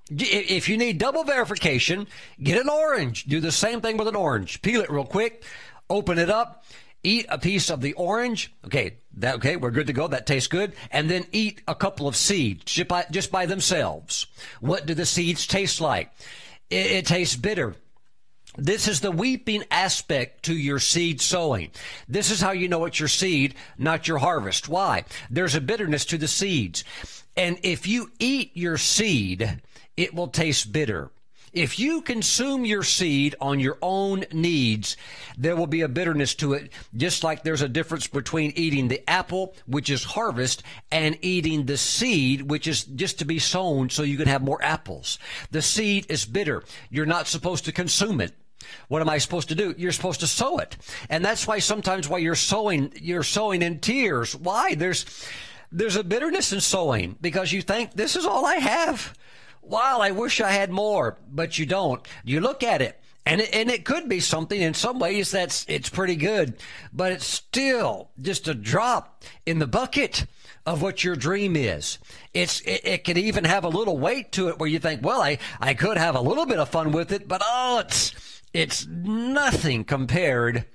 If you need double verification, get an orange. Do the same thing with an orange. Peel it real quick, open it up, eat a piece of the orange. Okay, that okay, we're good to go. That tastes good. And then eat a couple of seeds just by, just by themselves. What do the seeds taste like? It, it tastes bitter. This is the weeping aspect to your seed sowing. This is how you know it's your seed, not your harvest. Why? There's a bitterness to the seeds. And if you eat your seed, it will taste bitter. If you consume your seed on your own needs, there will be a bitterness to it, just like there's a difference between eating the apple, which is harvest, and eating the seed, which is just to be sown so you can have more apples. The seed is bitter. You're not supposed to consume it. What am I supposed to do? You're supposed to sow it. And that's why sometimes while you're sowing, you're sowing in tears. Why? There's, there's a bitterness in sowing because you think this is all I have. Wow, I wish I had more, but you don't. You look at it, and it, and it could be something in some ways that's it's pretty good, but it's still just a drop in the bucket of what your dream is. It's it, it can even have a little weight to it where you think, well, I I could have a little bit of fun with it, but oh, it's it's nothing compared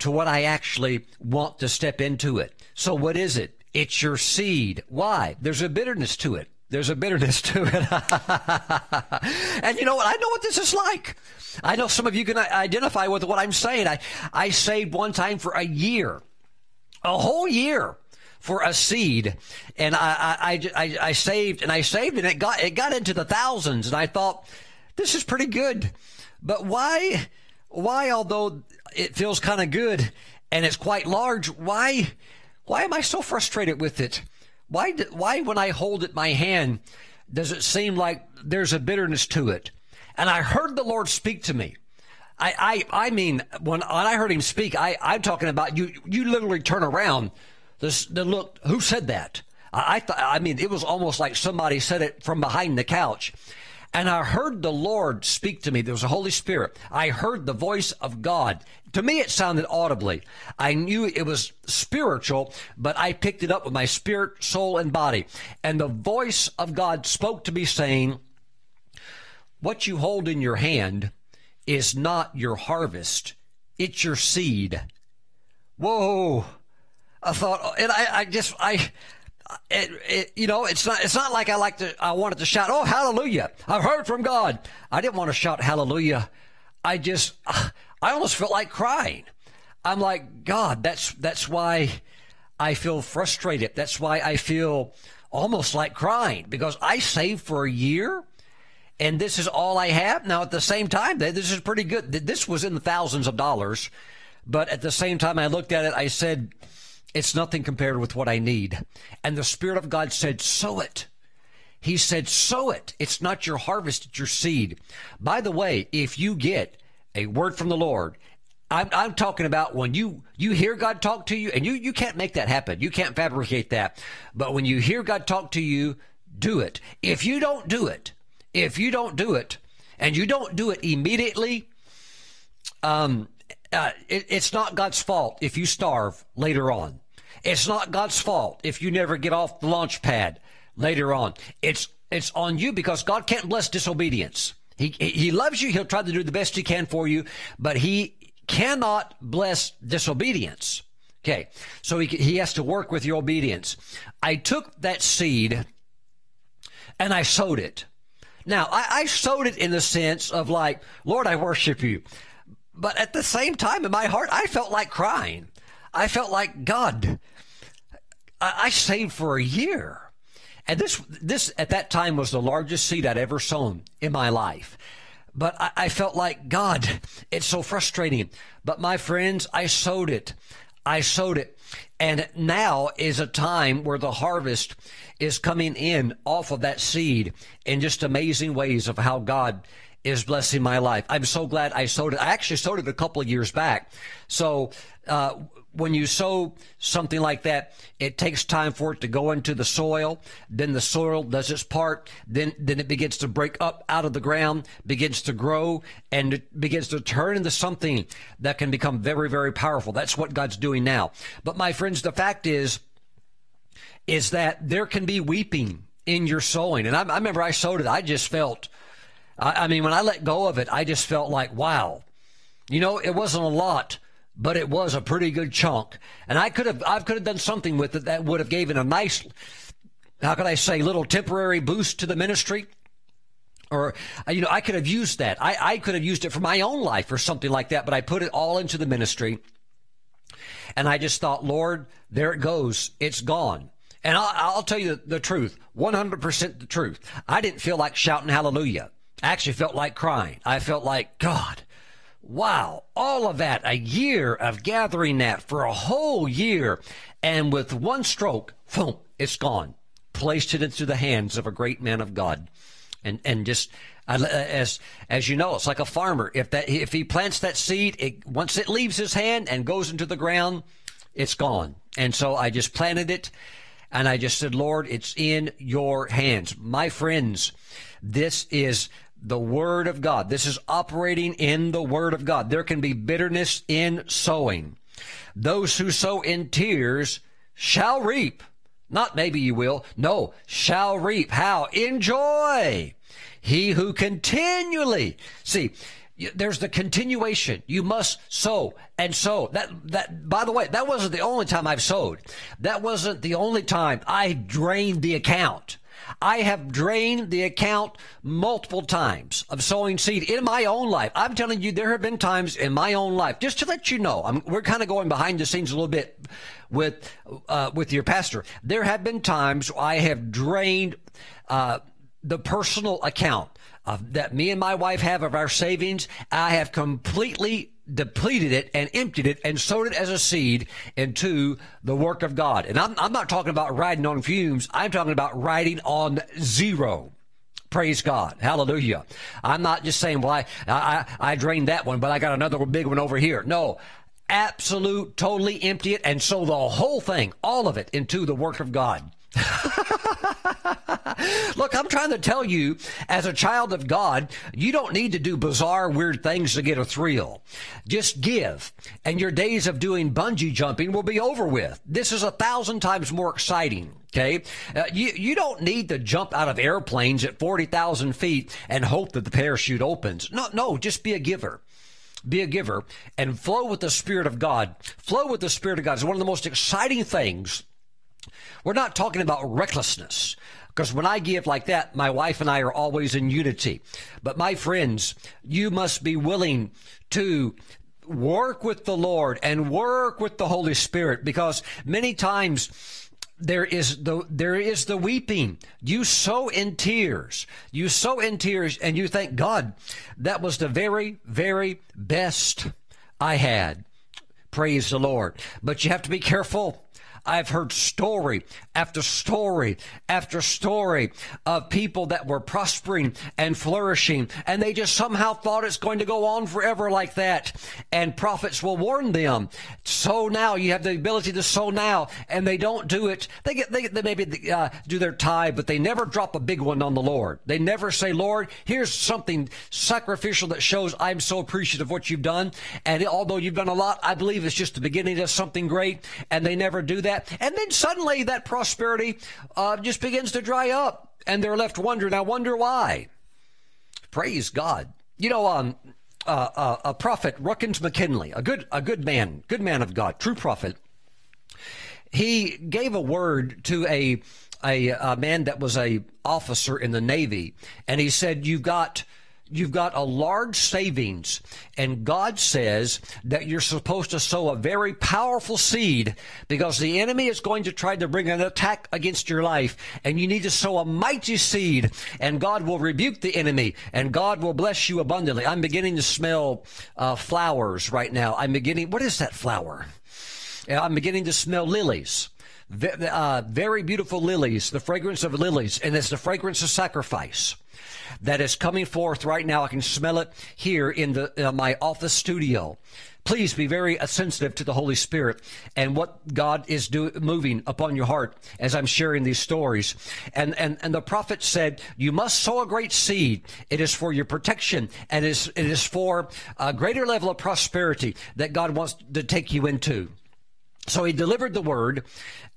to what I actually want to step into it. So what is it? It's your seed. Why? There's a bitterness to it. There's a bitterness to it. and you know what? I know what this is like. I know some of you can identify with what I'm saying. I, I saved one time for a year, a whole year for a seed. And I, I, I, I saved and I saved and it got, it got into the thousands. And I thought, this is pretty good. But why, why, although it feels kind of good and it's quite large, why, why am I so frustrated with it? Why, why when I hold it my hand, does it seem like there's a bitterness to it? And I heard the Lord speak to me. I, I, I mean, when, when I heard him speak, I, I'm talking about you, you literally turn around this, the look, who said that? I, I thought, I mean, it was almost like somebody said it from behind the couch. And I heard the Lord speak to me. There was a Holy Spirit. I heard the voice of God. To me, it sounded audibly. I knew it was spiritual, but I picked it up with my spirit, soul, and body. And the voice of God spoke to me saying, what you hold in your hand is not your harvest. It's your seed. Whoa. I thought, and I, I just, I, it, it, you know, it's not, it's not like I like to, I wanted to shout, oh, hallelujah. I've heard from God. I didn't want to shout hallelujah. I just, I almost felt like crying. I'm like, God, that's, that's why I feel frustrated. That's why I feel almost like crying because I saved for a year and this is all I have. Now, at the same time, this is pretty good. This was in the thousands of dollars. But at the same time, I looked at it, I said, it's nothing compared with what I need. And the Spirit of God said, sow it. He said, sow it. It's not your harvest, it's your seed. By the way, if you get a word from the Lord, I'm, I'm talking about when you, you hear God talk to you, and you, you can't make that happen. You can't fabricate that. But when you hear God talk to you, do it. If you don't do it, if you don't do it, and you don't do it immediately, um, uh, it, it's not God's fault if you starve later on. It's not God's fault if you never get off the launch pad later on. It's it's on you because God can't bless disobedience. He he loves you. He'll try to do the best he can for you, but he cannot bless disobedience. Okay, so he he has to work with your obedience. I took that seed and I sowed it. Now I, I sowed it in the sense of like, Lord, I worship you. But at the same time, in my heart, I felt like crying. I felt like God. I, I saved for a year. And this, this at that time was the largest seed I'd ever sown in my life. But I, I felt like, God, it's so frustrating. But my friends, I sowed it. I sowed it. And now is a time where the harvest is coming in off of that seed in just amazing ways of how God is blessing my life. I'm so glad I sowed it. I actually sowed it a couple of years back. So, uh, when you sow something like that, it takes time for it to go into the soil. Then the soil does its part. Then, then it begins to break up out of the ground, begins to grow, and it begins to turn into something that can become very, very powerful. That's what God's doing now. But my friends, the fact is, is that there can be weeping in your sowing. And I, I remember I sowed it. I just felt, I, I mean, when I let go of it, I just felt like, wow. You know, it wasn't a lot, but it was a pretty good chunk. And I could have, I could have done something with it that would have given a nice, how could I say, little temporary boost to the ministry. Or, you know, I could have used that. I, I could have used it for my own life or something like that, but I put it all into the ministry. And I just thought, Lord, there it goes. It's gone. And I'll, I'll tell you the, the truth, 100% the truth. I didn't feel like shouting hallelujah. I actually felt like crying. I felt like, God, wow, all of that, a year of gathering that for a whole year. And with one stroke, boom, it's gone. Placed it into the hands of a great man of God. And, and just, uh, as, as you know, it's like a farmer. If that, if he plants that seed, it, once it leaves his hand and goes into the ground, it's gone. And so I just planted it and I just said, Lord, it's in your hands. My friends, this is the Word of God. This is operating in the Word of God. There can be bitterness in sowing. Those who sow in tears shall reap. Not maybe you will. No, shall reap. How? Enjoy. He who continually, see, there's the continuation. You must sow and sow. That, that, by the way, that wasn't the only time I've sowed. That wasn't the only time I drained the account. I have drained the account multiple times of sowing seed in my own life. I'm telling you, there have been times in my own life, just to let you know, I'm, we're kind of going behind the scenes a little bit with, uh, with your pastor. There have been times I have drained, uh, the personal account that me and my wife have of our savings. I have completely depleted it and emptied it and sowed it as a seed into the work of God. And I'm, I'm not talking about riding on fumes. I'm talking about riding on zero. Praise God. Hallelujah. I'm not just saying, well, I, I, I drained that one, but I got another big one over here. No, absolute, totally empty it and sow the whole thing, all of it into the work of God. Look, I'm trying to tell you, as a child of God, you don't need to do bizarre, weird things to get a thrill. Just give, and your days of doing bungee jumping will be over with. This is a thousand times more exciting. Okay, uh, you you don't need to jump out of airplanes at forty thousand feet and hope that the parachute opens. No, no, just be a giver be a giver and flow with the Spirit of God. Flow with the Spirit of God is one of the most exciting things we're not talking about recklessness. Because when I give like that, my wife and I are always in unity. But my friends, you must be willing to work with the Lord and work with the Holy Spirit because many times there is the there is the weeping. You sow in tears. You sow in tears and you thank God that was the very, very best I had. Praise the Lord. But you have to be careful I've heard story after story after story of people that were prospering and flourishing, and they just somehow thought it's going to go on forever like that. And prophets will warn them, sow now. You have the ability to sow now, and they don't do it. They get they, they maybe uh, do their tithe, but they never drop a big one on the Lord. They never say, Lord, here's something sacrificial that shows I'm so appreciative of what you've done. And although you've done a lot, I believe it's just the beginning of something great. And they never do that that. And then suddenly that prosperity uh, just begins to dry up and they're left wondering, I wonder why. Praise God. You know, um, uh, uh, a prophet, Ruckins McKinley, a good, a good man, good man of God, true prophet. He gave a word to a, a, a man that was a officer in the Navy, and he said, "You've got." You've got a large savings and God says that you're supposed to sow a very powerful seed because the enemy is going to try to bring an attack against your life and you need to sow a mighty seed and God will rebuke the enemy and God will bless you abundantly. I'm beginning to smell uh, flowers right now. I'm beginning, what is that flower? I'm beginning to smell lilies. Uh, very beautiful lilies, the fragrance of lilies, and it's the fragrance of sacrifice that is coming forth right now. I can smell it here in the uh, my office studio. Please be very sensitive to the Holy Spirit and what God is do, moving upon your heart as I'm sharing these stories. And, and, and the prophet said, you must sow a great seed. It is for your protection and it is, it is for a greater level of prosperity that God wants to take you into. So he delivered the word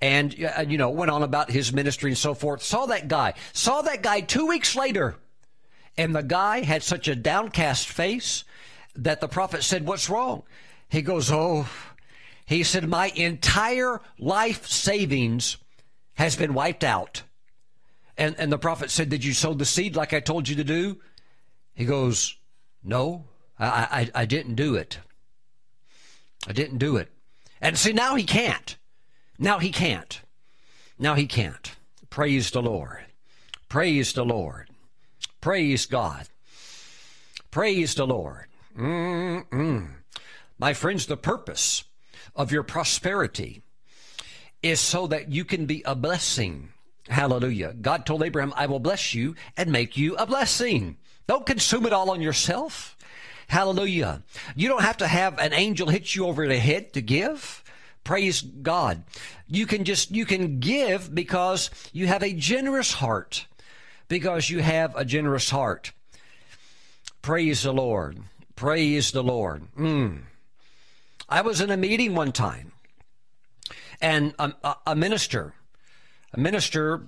and, uh, you know, went on about his ministry and so forth. Saw that guy, saw that guy two weeks later and the guy had such a downcast face that the prophet said, What's wrong? He goes, Oh, he said, My entire life savings has been wiped out. And, and the prophet said, Did you sow the seed like I told you to do? He goes, No, I, I, I didn't do it. I didn't do it. And see, now he can't. Now he can't. Now he can't. Praise the Lord. Praise the Lord. Praise God. Praise the Lord. Mm-mm. My friends, the purpose of your prosperity is so that you can be a blessing. Hallelujah. God told Abraham, I will bless you and make you a blessing. Don't consume it all on yourself. Hallelujah. You don't have to have an angel hit you over the head to give. Praise God. You can just, you can give because you have a generous heart because you have a generous heart. Praise the Lord. Praise the Lord. Mm. I was in a meeting one time, and a, a, minister, a minister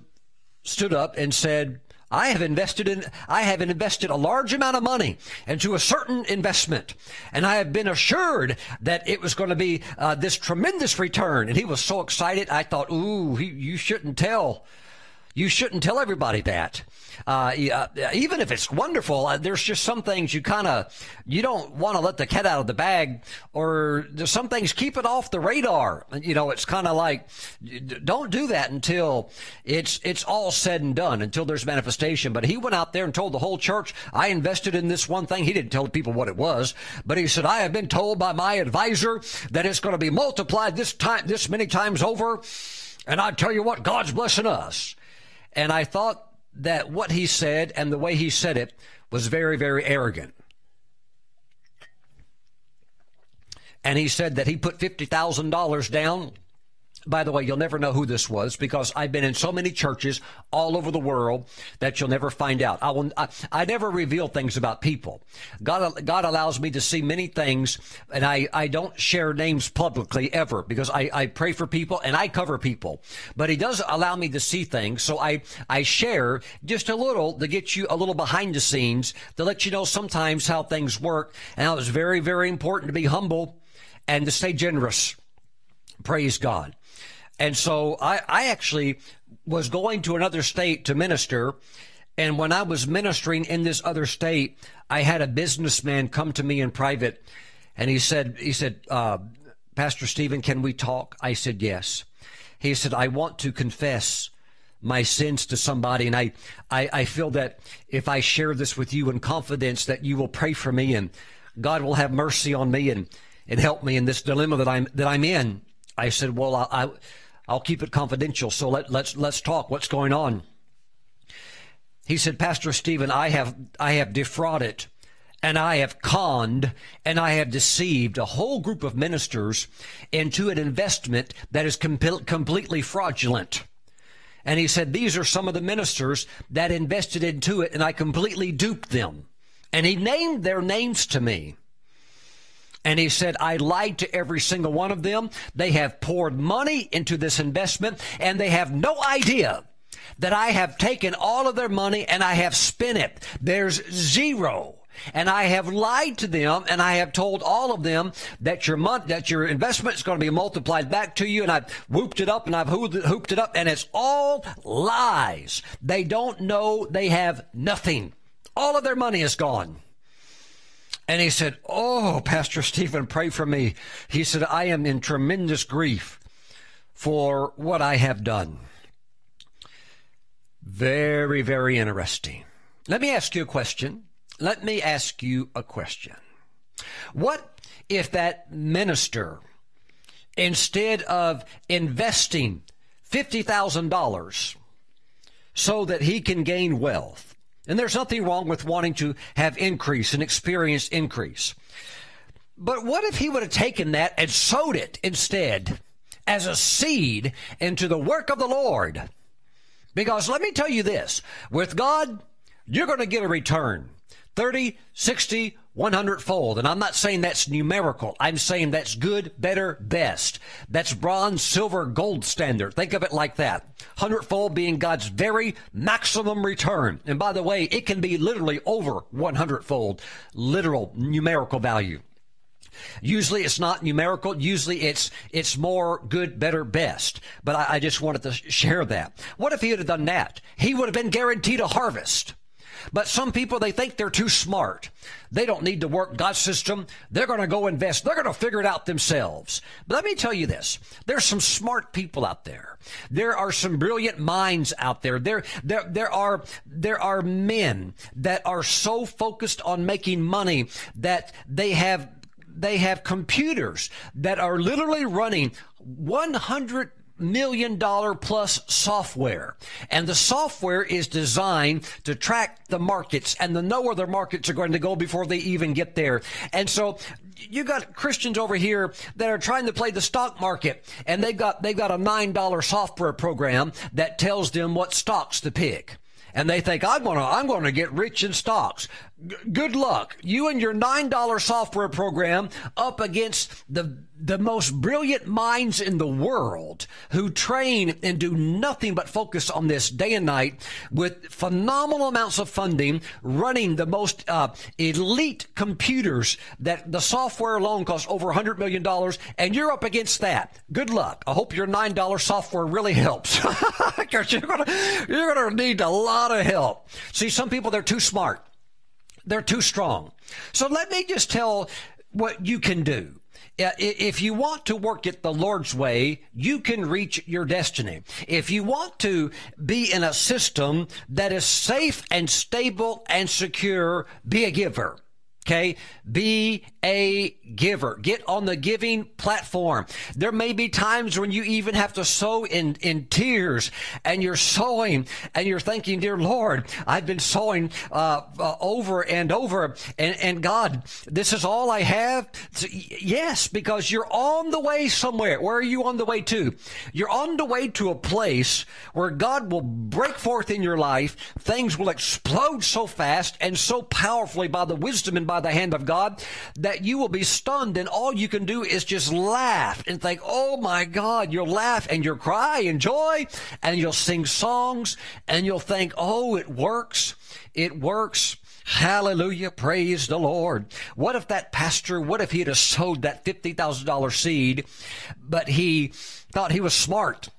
stood up and said, I have invested in, I have invested a large amount of money into a certain investment, and I have been assured that it was going to be uh, this tremendous return. And he was so excited, I thought, ooh, he, you shouldn't tell You shouldn't tell everybody that. Uh, uh even if it's wonderful, uh, there's just some things you kind of you don't want to let the cat out of the bag, or some things keep it off the radar. You know, it's kind of like don't do that until it's it's all said and done, until there's manifestation. But he went out there and told the whole church, "I invested in this one thing." He didn't tell the people what it was, but he said, "I have been told by my advisor that it's going to be multiplied this time, this many times over." And I tell you what, God's blessing us. And I thought that what he said and the way he said it was very, very arrogant. And he said that he put $50,000 down by the way, you'll never know who this was because I've been in so many churches all over the world that you'll never find out. I, will, I, I never reveal things about people. God, God allows me to see many things, and I, I don't share names publicly ever because I, I pray for people and I cover people. But He does allow me to see things, so I, I share just a little to get you a little behind the scenes to let you know sometimes how things work. And it's very, very important to be humble and to stay generous. Praise God. And so I, I actually was going to another state to minister. And when I was ministering in this other state, I had a businessman come to me in private and he said, he said, uh, Pastor Stephen, can we talk? I said, yes. He said, I want to confess my sins to somebody. And I, I, I feel that if I share this with you in confidence, that you will pray for me and God will have mercy on me and, and help me in this dilemma that I'm, that I'm in. I said, well, I, I I'll keep it confidential. So let, let's let's talk. What's going on? He said, Pastor Stephen, I have I have defrauded and I have conned and I have deceived a whole group of ministers into an investment that is com- completely fraudulent. And he said, These are some of the ministers that invested into it, and I completely duped them. And he named their names to me. And he said, I lied to every single one of them. They have poured money into this investment and they have no idea that I have taken all of their money and I have spent it. There's zero. And I have lied to them and I have told all of them that your month, that your investment is going to be multiplied back to you. And I've whooped it up and I've hooped it up and it's all lies. They don't know they have nothing. All of their money is gone. And he said, Oh, Pastor Stephen, pray for me. He said, I am in tremendous grief for what I have done. Very, very interesting. Let me ask you a question. Let me ask you a question. What if that minister, instead of investing $50,000 so that he can gain wealth, and there's nothing wrong with wanting to have increase and experience increase. But what if he would have taken that and sowed it instead as a seed into the work of the Lord? Because let me tell you this with God, you're going to get a return 30, 60, 100 fold. And I'm not saying that's numerical. I'm saying that's good, better, best. That's bronze, silver, gold standard. Think of it like that. 100 fold being God's very maximum return. And by the way, it can be literally over 100 fold, literal numerical value. Usually it's not numerical. Usually it's, it's more good, better, best. But I, I just wanted to share that. What if he had done that? He would have been guaranteed a harvest. But some people, they think they're too smart. They don't need to work God's system. They're going to go invest. They're going to figure it out themselves. But let me tell you this. There's some smart people out there. There are some brilliant minds out there. There, there, there are, there are men that are so focused on making money that they have they have computers that are literally running 100 million dollar plus software. And the software is designed to track the markets and to know where the markets are going to go before they even get there. And so you got Christians over here that are trying to play the stock market and they've got, they've got a $9 software program that tells them what stocks to pick and they think I'm to I'm to get rich in stocks. Good luck. You and your $9 software program up against the, the most brilliant minds in the world who train and do nothing but focus on this day and night with phenomenal amounts of funding running the most uh, elite computers that the software alone costs over $100 million and you're up against that. Good luck. I hope your $9 software really helps because you're going you're to need a lot of help. See, some people, they're too smart. They're too strong. So let me just tell what you can do. If you want to work it the Lord's way, you can reach your destiny. If you want to be in a system that is safe and stable and secure, be a giver. Okay. Be a giver. Get on the giving platform. There may be times when you even have to sow in, in tears and you're sowing and you're thinking, dear Lord, I've been sowing, uh, uh, over and over and, and God, this is all I have. So, yes, because you're on the way somewhere. Where are you on the way to? You're on the way to a place where God will break forth in your life. Things will explode so fast and so powerfully by the wisdom and by by the hand of God that you will be stunned and all you can do is just laugh and think, oh my God, you'll laugh and you'll cry and joy and you'll sing songs and you'll think, oh, it works. It works. Hallelujah. Praise the Lord. What if that pastor, what if he'd have sowed that $50,000 seed, but he thought he was smart?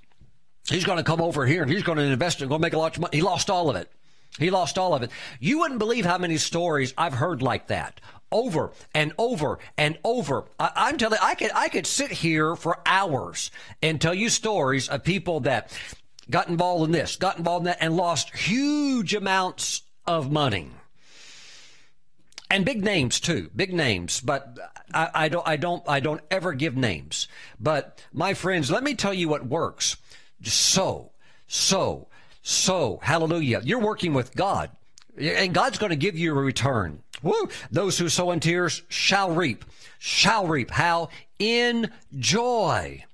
He's going to come over here and he's going to invest and go make a lot of money. He lost all of it. He lost all of it. You wouldn't believe how many stories I've heard like that over and over and over. I, am telling I could, I could sit here for hours and tell you stories of people that got involved in this, got involved in that, and lost huge amounts of money. And big names too, big names, but I, I don't, I don't, I don't ever give names. But my friends, let me tell you what works. So, so so, hallelujah. You're working with God. And God's going to give you a return. Woo! Those who sow in tears shall reap. Shall reap. How? In joy.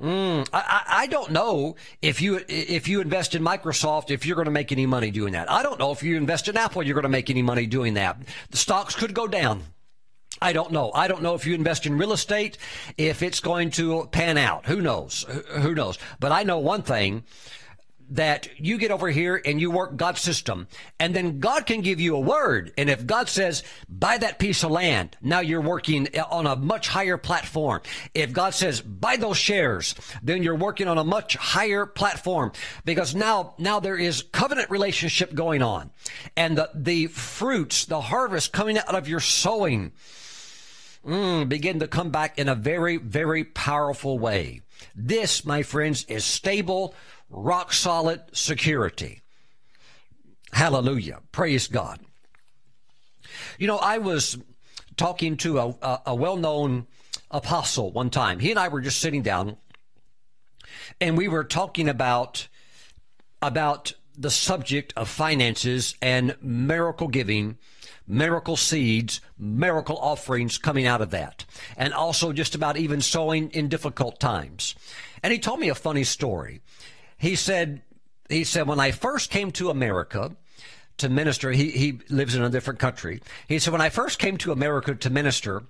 Mm, I, I don't know if you if you invest in Microsoft if you're going to make any money doing that. I don't know if you invest in Apple you're going to make any money doing that. The stocks could go down. I don't know. I don't know if you invest in real estate if it's going to pan out. Who knows? Who knows? But I know one thing that you get over here and you work God's system and then God can give you a word. And if God says, buy that piece of land, now you're working on a much higher platform. If God says, buy those shares, then you're working on a much higher platform because now, now there is covenant relationship going on and the, the fruits, the harvest coming out of your sowing, mm, begin to come back in a very, very powerful way. This, my friends, is stable, rock solid security. Hallelujah. Praise God. You know, I was talking to a, a, a well known apostle one time. He and I were just sitting down and we were talking about about the subject of finances and miracle giving, miracle seeds, miracle offerings coming out of that. And also just about even sowing in difficult times. And he told me a funny story. He said, he said, when I first came to America to minister, he, he lives in a different country. He said, when I first came to America to minister,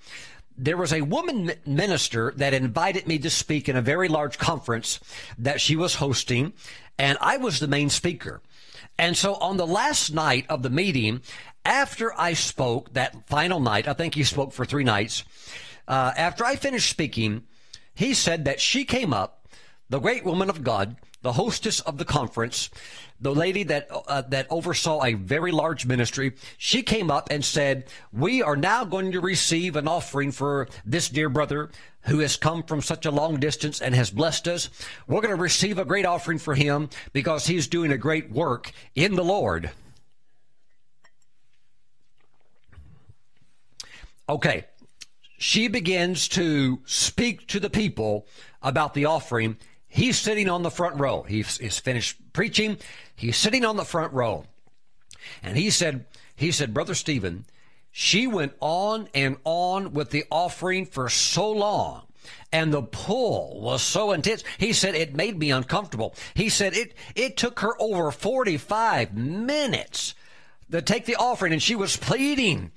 there was a woman minister that invited me to speak in a very large conference that she was hosting, and I was the main speaker. And so on the last night of the meeting, after I spoke, that final night, I think he spoke for three nights, uh, after I finished speaking, he said that she came up, the great woman of God, the hostess of the conference, the lady that uh, that oversaw a very large ministry, she came up and said, "We are now going to receive an offering for this dear brother who has come from such a long distance and has blessed us. We're going to receive a great offering for him because he's doing a great work in the Lord." Okay. She begins to speak to the people about the offering He's sitting on the front row. He's, he's finished preaching. He's sitting on the front row. And he said, he said, Brother Stephen, she went on and on with the offering for so long and the pull was so intense. He said it made me uncomfortable. He said it, it took her over 45 minutes to take the offering and she was pleading.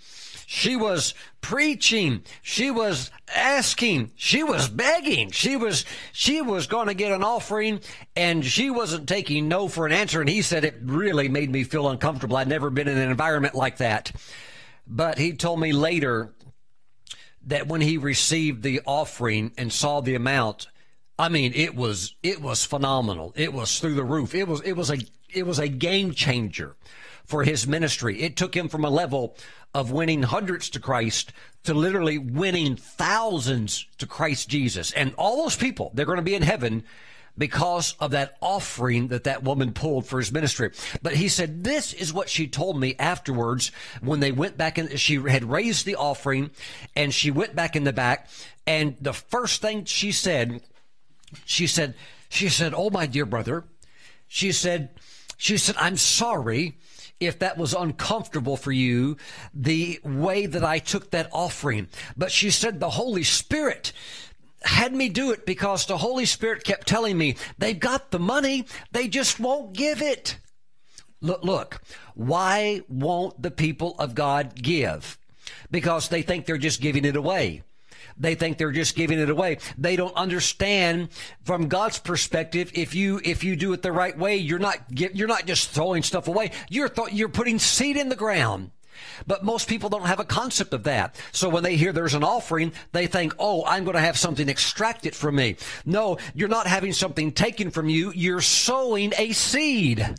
She was preaching. She was asking. She was begging. She was, she was going to get an offering and she wasn't taking no for an answer. And he said it really made me feel uncomfortable. I'd never been in an environment like that. But he told me later that when he received the offering and saw the amount, I mean, it was, it was phenomenal. It was through the roof. It was, it was a, it was a game changer for his ministry. It took him from a level of winning hundreds to Christ to literally winning thousands to Christ Jesus. And all those people, they're going to be in heaven because of that offering that that woman pulled for his ministry. But he said, this is what she told me afterwards when they went back and she had raised the offering and she went back in the back. And the first thing she said, she said, she said, Oh, my dear brother, she said, she said, I'm sorry if that was uncomfortable for you, the way that I took that offering. But she said the Holy Spirit had me do it because the Holy Spirit kept telling me they've got the money, they just won't give it. Look, look, why won't the people of God give? Because they think they're just giving it away. They think they're just giving it away. They don't understand from God's perspective. If you if you do it the right way, you're not you're not just throwing stuff away. You're th- you're putting seed in the ground. But most people don't have a concept of that. So when they hear there's an offering, they think, oh, I'm going to have something extracted from me. No, you're not having something taken from you. You're sowing a seed.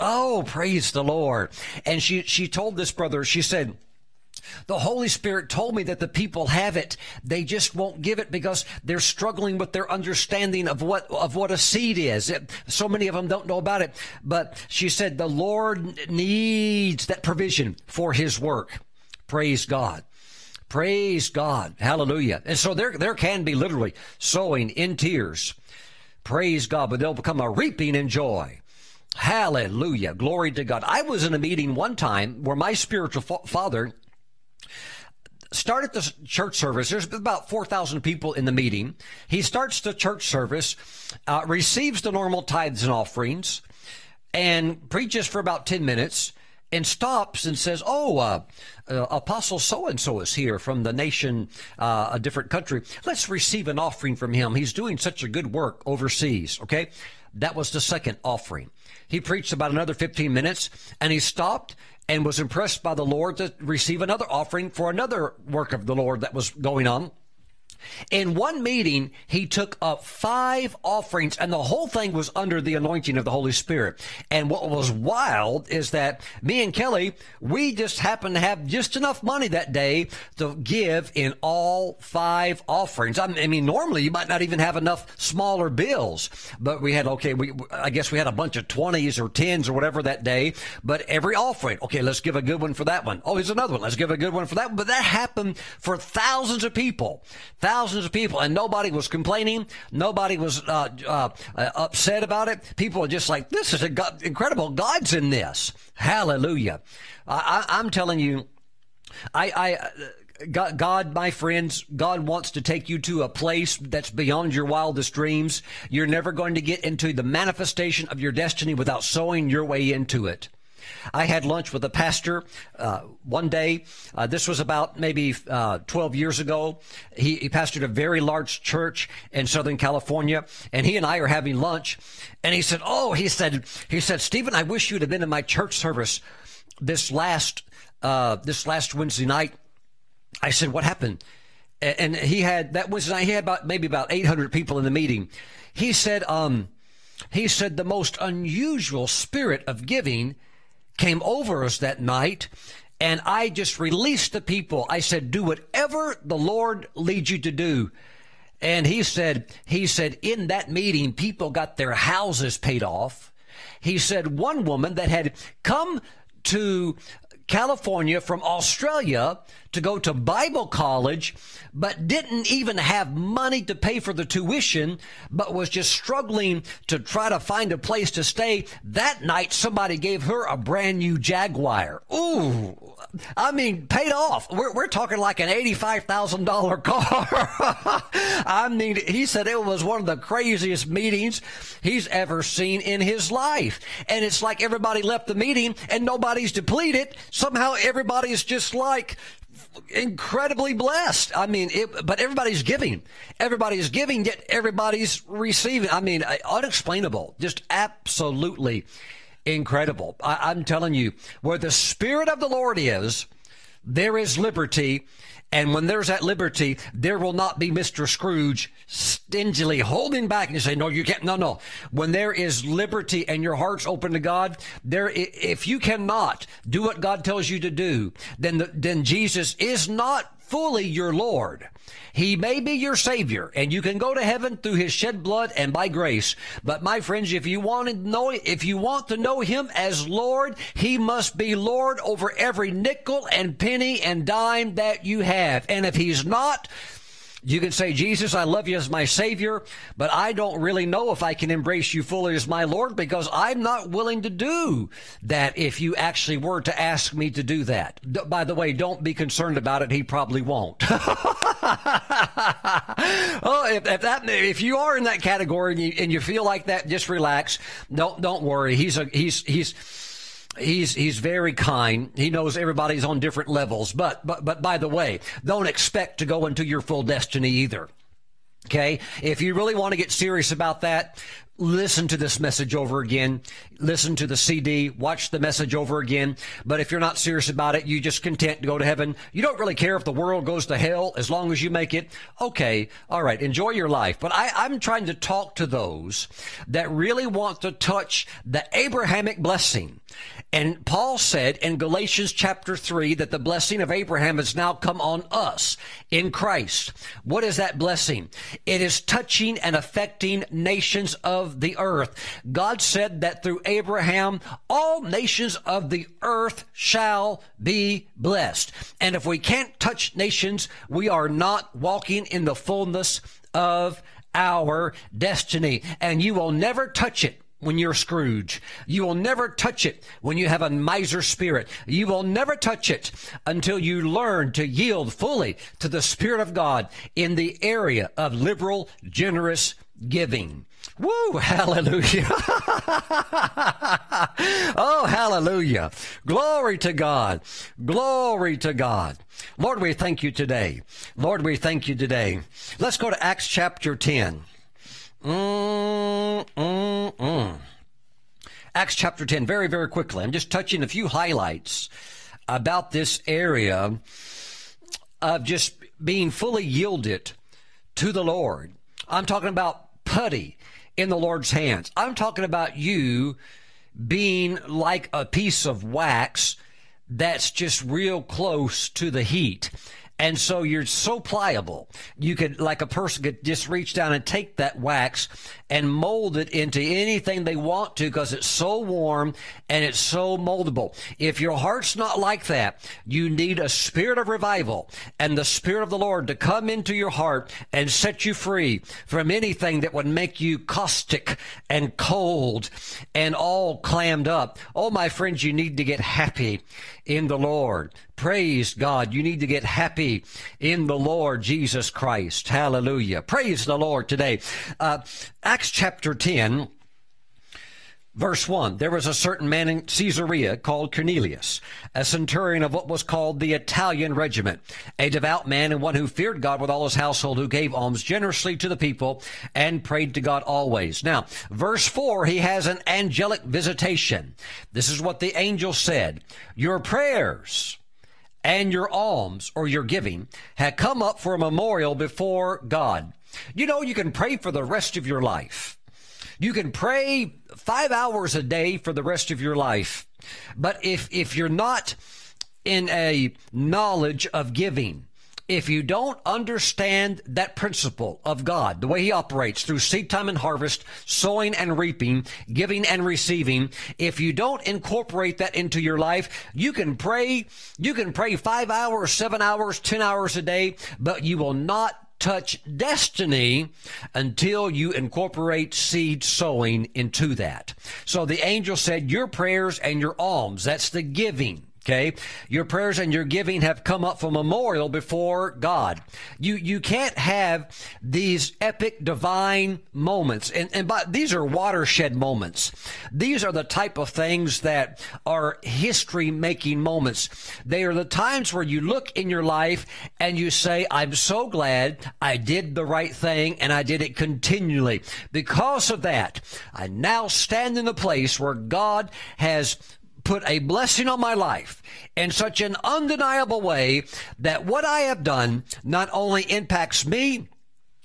Oh, praise the Lord. And she, she told this brother, she said, the Holy Spirit told me that the people have it. They just won't give it because they're struggling with their understanding of what, of what a seed is. It, so many of them don't know about it. But she said the Lord needs that provision for his work. Praise God. Praise God. Hallelujah. And so there, there can be literally sowing in tears. Praise God, but they'll become a reaping in joy. Hallelujah. Glory to God. I was in a meeting one time where my spiritual fa- father started the church service. There's about 4,000 people in the meeting. He starts the church service, uh, receives the normal tithes and offerings, and preaches for about 10 minutes and stops and says, Oh, uh, uh, Apostle so and so is here from the nation, uh, a different country. Let's receive an offering from him. He's doing such a good work overseas. Okay. That was the second offering. He preached about another 15 minutes and he stopped and was impressed by the Lord to receive another offering for another work of the Lord that was going on. In one meeting, he took up five offerings, and the whole thing was under the anointing of the Holy Spirit. And what was wild is that me and Kelly, we just happened to have just enough money that day to give in all five offerings. I mean, normally you might not even have enough smaller bills, but we had, okay, we, I guess we had a bunch of 20s or 10s or whatever that day, but every offering, okay, let's give a good one for that one. Oh, here's another one. Let's give a good one for that one. But that happened for thousands of people. Thousands of people, and nobody was complaining. Nobody was uh, uh, upset about it. People are just like, "This is God, incredible. God's in this. Hallelujah!" I, am telling you, I, I God, God, my friends, God wants to take you to a place that's beyond your wildest dreams. You're never going to get into the manifestation of your destiny without sowing your way into it. I had lunch with a pastor uh, one day. Uh, this was about maybe uh, 12 years ago. He, he pastored a very large church in Southern California, and he and I are having lunch. And he said, "Oh, he said, he said, Stephen, I wish you'd have been in my church service this last uh, this last Wednesday night." I said, "What happened?" And he had that Wednesday night. He had about maybe about 800 people in the meeting. He said, um, he said the most unusual spirit of giving came over us that night and I just released the people. I said, do whatever the Lord leads you to do. And he said, he said, in that meeting, people got their houses paid off. He said, one woman that had come to California from Australia to go to Bible college, but didn't even have money to pay for the tuition, but was just struggling to try to find a place to stay. That night, somebody gave her a brand new Jaguar. Ooh, I mean, paid off. We're, we're talking like an $85,000 car. I mean, he said it was one of the craziest meetings he's ever seen in his life. And it's like everybody left the meeting and nobody's depleted. Somehow everybody's just like, incredibly blessed. I mean, it, but everybody's giving. Everybody's giving, yet everybody's receiving. I mean, uh, unexplainable. Just absolutely incredible. I, I'm telling you, where the Spirit of the Lord is, there is liberty. And when there's that liberty, there will not be Mr. Scrooge stingily holding back and you say, no, you can't. No, no. When there is liberty and your heart's open to God, there, if you cannot do what God tells you to do, then, the, then Jesus is not fully your Lord. He may be your Savior, and you can go to heaven through His shed blood and by grace. But my friends, if you want to know, if you want to know Him as Lord, He must be Lord over every nickel and penny and dime that you have. And if He's not, you can say, Jesus, I love you as my Savior, but I don't really know if I can embrace you fully as my Lord because I'm not willing to do that if you actually were to ask me to do that. By the way, don't be concerned about it. He probably won't. oh, if, if, that, if you are in that category and you, and you feel like that, just relax. Don't, don't worry. He's a, he's, he's, He's he's very kind. He knows everybody's on different levels. But but but by the way, don't expect to go into your full destiny either. Okay? If you really want to get serious about that, listen to this message over again. Listen to the CD, watch the message over again. But if you're not serious about it, you just content to go to heaven. You don't really care if the world goes to hell as long as you make it. Okay. All right. Enjoy your life. But I, I'm trying to talk to those that really want to touch the Abrahamic blessing. And Paul said in Galatians chapter 3 that the blessing of Abraham has now come on us in Christ. What is that blessing? It is touching and affecting nations of the earth. God said that through Abraham, all nations of the earth shall be blessed. And if we can't touch nations, we are not walking in the fullness of our destiny. And you will never touch it when you're Scrooge. You will never touch it when you have a miser spirit. You will never touch it until you learn to yield fully to the Spirit of God in the area of liberal, generous giving. Woo, hallelujah. oh, hallelujah. Glory to God. Glory to God. Lord, we thank you today. Lord, we thank you today. Let's go to Acts chapter 10. Mm, mm, mm. Acts chapter 10, very, very quickly. I'm just touching a few highlights about this area of just being fully yielded to the Lord. I'm talking about putty in the Lord's hands. I'm talking about you being like a piece of wax that's just real close to the heat. And so you're so pliable. You could, like a person could just reach down and take that wax and mold it into anything they want to because it's so warm and it's so moldable. If your heart's not like that, you need a spirit of revival and the spirit of the Lord to come into your heart and set you free from anything that would make you caustic and cold and all clammed up. Oh, my friends, you need to get happy in the Lord. Praise God. You need to get happy in the Lord Jesus Christ. Hallelujah. Praise the Lord today. Uh, Acts chapter 10, Verse 1 There was a certain man in Caesarea called Cornelius, a centurion of what was called the Italian regiment, a devout man and one who feared God with all his household, who gave alms generously to the people and prayed to God always. Now, verse 4, he has an angelic visitation. This is what the angel said Your prayers and your alms or your giving had come up for a memorial before God. You know, you can pray for the rest of your life. You can pray five hours a day for the rest of your life. But if, if you're not in a knowledge of giving, if you don't understand that principle of God, the way He operates through seed time and harvest, sowing and reaping, giving and receiving, if you don't incorporate that into your life, you can pray, you can pray five hours, seven hours, ten hours a day, but you will not touch destiny until you incorporate seed sowing into that. So the angel said, your prayers and your alms, that's the giving Okay. Your prayers and your giving have come up for memorial before God. You, you can't have these epic divine moments. And, and by, these are watershed moments. These are the type of things that are history making moments. They are the times where you look in your life and you say, I'm so glad I did the right thing and I did it continually. Because of that, I now stand in the place where God has put a blessing on my life in such an undeniable way that what I have done not only impacts me,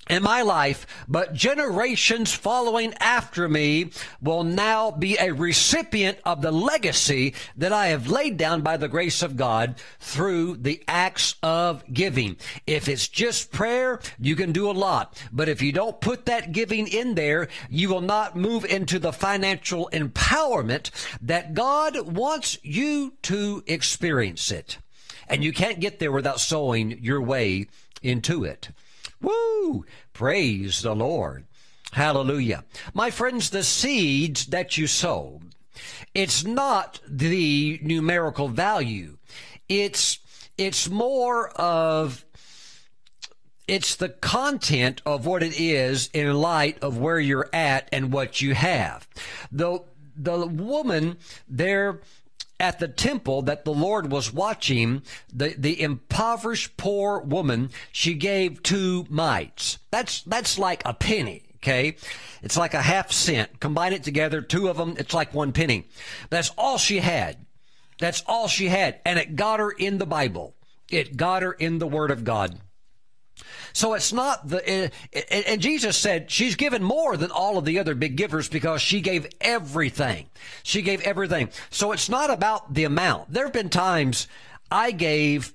in my life, but generations following after me will now be a recipient of the legacy that I have laid down by the grace of God through the acts of giving. If it's just prayer, you can do a lot. But if you don't put that giving in there, you will not move into the financial empowerment that God wants you to experience it. And you can't get there without sowing your way into it. Woo! Praise the Lord. Hallelujah. My friends, the seeds that you sow, it's not the numerical value. It's, it's more of, it's the content of what it is in light of where you're at and what you have. The, the woman there, at the temple that the Lord was watching, the, the impoverished poor woman, she gave two mites. That's, that's like a penny. Okay. It's like a half cent. Combine it together, two of them, it's like one penny. That's all she had. That's all she had. And it got her in the Bible. It got her in the Word of God. So it's not the, and Jesus said she's given more than all of the other big givers because she gave everything. She gave everything. So it's not about the amount. There have been times I gave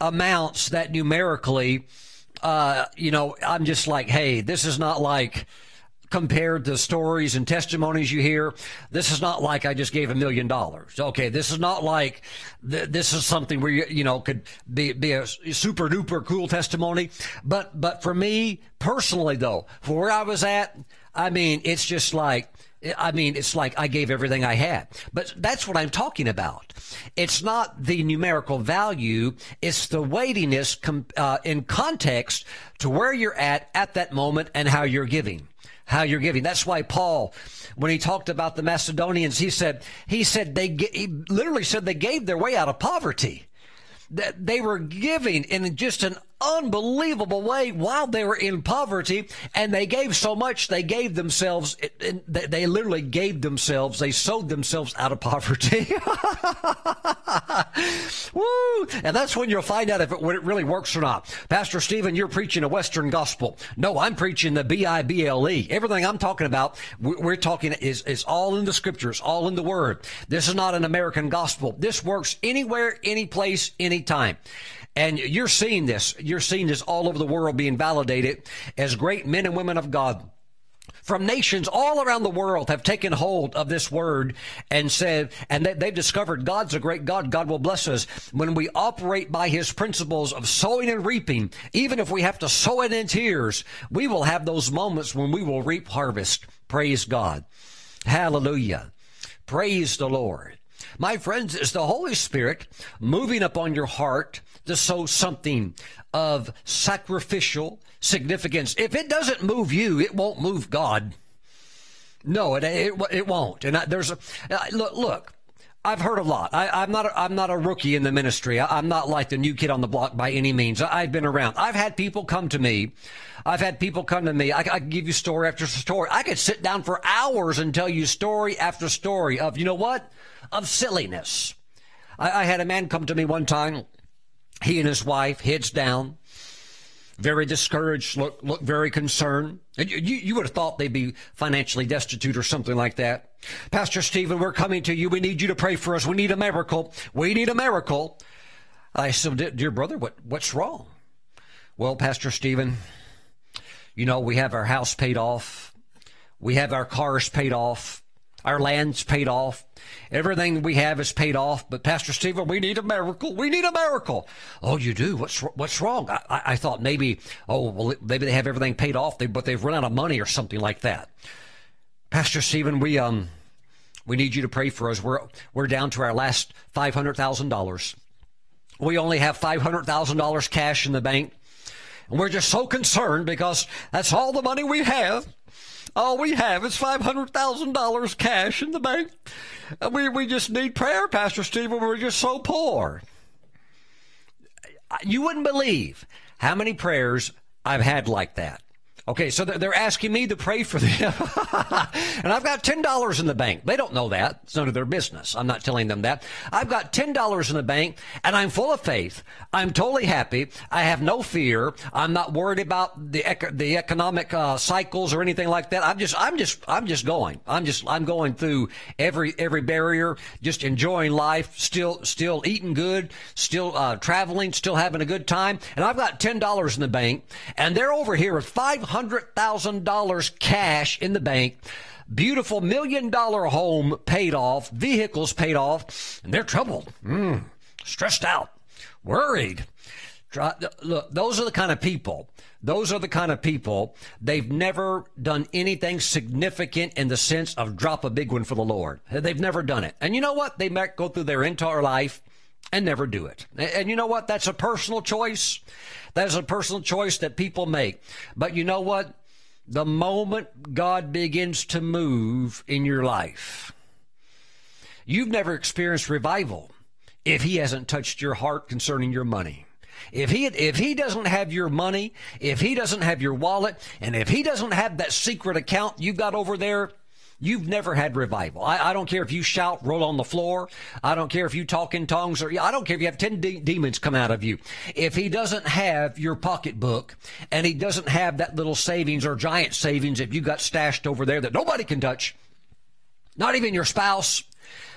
amounts that numerically, uh, you know, I'm just like, hey, this is not like, compared to stories and testimonies you hear, this is not like I just gave a million dollars. Okay, this is not like th- this is something where you you know could be be a super duper cool testimony. But but for me personally though, for where I was at, I mean, it's just like. I mean, it's like I gave everything I had. But that's what I'm talking about. It's not the numerical value. It's the weightiness com- uh, in context to where you're at at that moment and how you're giving how you're giving. That's why Paul, when he talked about the Macedonians, he said, he said they, he literally said they gave their way out of poverty. That they were giving in just an unbelievable way while they were in poverty and they gave so much they gave themselves they literally gave themselves they sowed themselves out of poverty. Woo! and that's when you'll find out if it, when it really works or not. Pastor stephen you're preaching a western gospel. No i'm preaching the b-i-b-l-e everything i'm talking about we're talking is, is all in the scriptures all in the word. This is not an american gospel. This works anywhere any place anytime and you're seeing this. You're seeing this all over the world being validated as great men and women of God from nations all around the world have taken hold of this word and said, and they, have discovered God's a great God. God will bless us when we operate by his principles of sowing and reaping. Even if we have to sow it in tears, we will have those moments when we will reap harvest. Praise God. Hallelujah. Praise the Lord. My friends, is the Holy Spirit moving upon your heart to sow something of sacrificial significance. If it doesn't move you, it won't move God. No, it it, it won't. And I, there's a uh, look. Look, I've heard a lot. I, am not. A, I'm not a rookie in the ministry. I, am not like the new kid on the block by any means. I, have been around. I've had people come to me. I've had people come to me. I, I can give you story after story. I could sit down for hours and tell you story after story of you know what of silliness. I, I had a man come to me one time he and his wife, heads down, very discouraged, look, look very concerned. You, you would have thought they'd be financially destitute or something like that. Pastor Stephen, we're coming to you. We need you to pray for us. We need a miracle. We need a miracle. I said, dear brother, what, what's wrong? Well, Pastor Stephen, you know, we have our house paid off. We have our cars paid off. Our land's paid off. Everything we have is paid off. But Pastor Stephen, we need a miracle. We need a miracle. Oh, you do? What's what's wrong? I, I, thought maybe, oh, well, maybe they have everything paid off, but they've run out of money or something like that. Pastor Stephen, we um, we need you to pray for us. We're we're down to our last five hundred thousand dollars. We only have five hundred thousand dollars cash in the bank, and we're just so concerned because that's all the money we have. All we have is $500,000 cash in the bank. We, we just need prayer, Pastor Stephen. We're just so poor. You wouldn't believe how many prayers I've had like that. Okay, so they're asking me to pray for them. and I've got $10 in the bank. They don't know that. It's none of their business. I'm not telling them that. I've got $10 in the bank and I'm full of faith. I'm totally happy. I have no fear. I'm not worried about the, the economic uh, cycles or anything like that. I'm just, I'm just, I'm just going. I'm just, I'm going through every, every barrier, just enjoying life, still, still eating good, still uh, traveling, still having a good time. And I've got $10 in the bank and they're over here with 500 $100,000 cash in the bank, beautiful million dollar home paid off, vehicles paid off, and they're troubled, mm, stressed out, worried. Look, those are the kind of people. Those are the kind of people. They've never done anything significant in the sense of drop a big one for the Lord. They've never done it. And you know what? They might go through their entire life and never do it. And you know what? That's a personal choice. That is a personal choice that people make. But you know what? The moment God begins to move in your life, you've never experienced revival if He hasn't touched your heart concerning your money. If he if he doesn't have your money, if he doesn't have your wallet, and if he doesn't have that secret account you've got over there, You've never had revival. I, I, don't care if you shout, roll on the floor. I don't care if you talk in tongues or I don't care if you have 10 de- demons come out of you. If he doesn't have your pocketbook and he doesn't have that little savings or giant savings if you got stashed over there that nobody can touch, not even your spouse,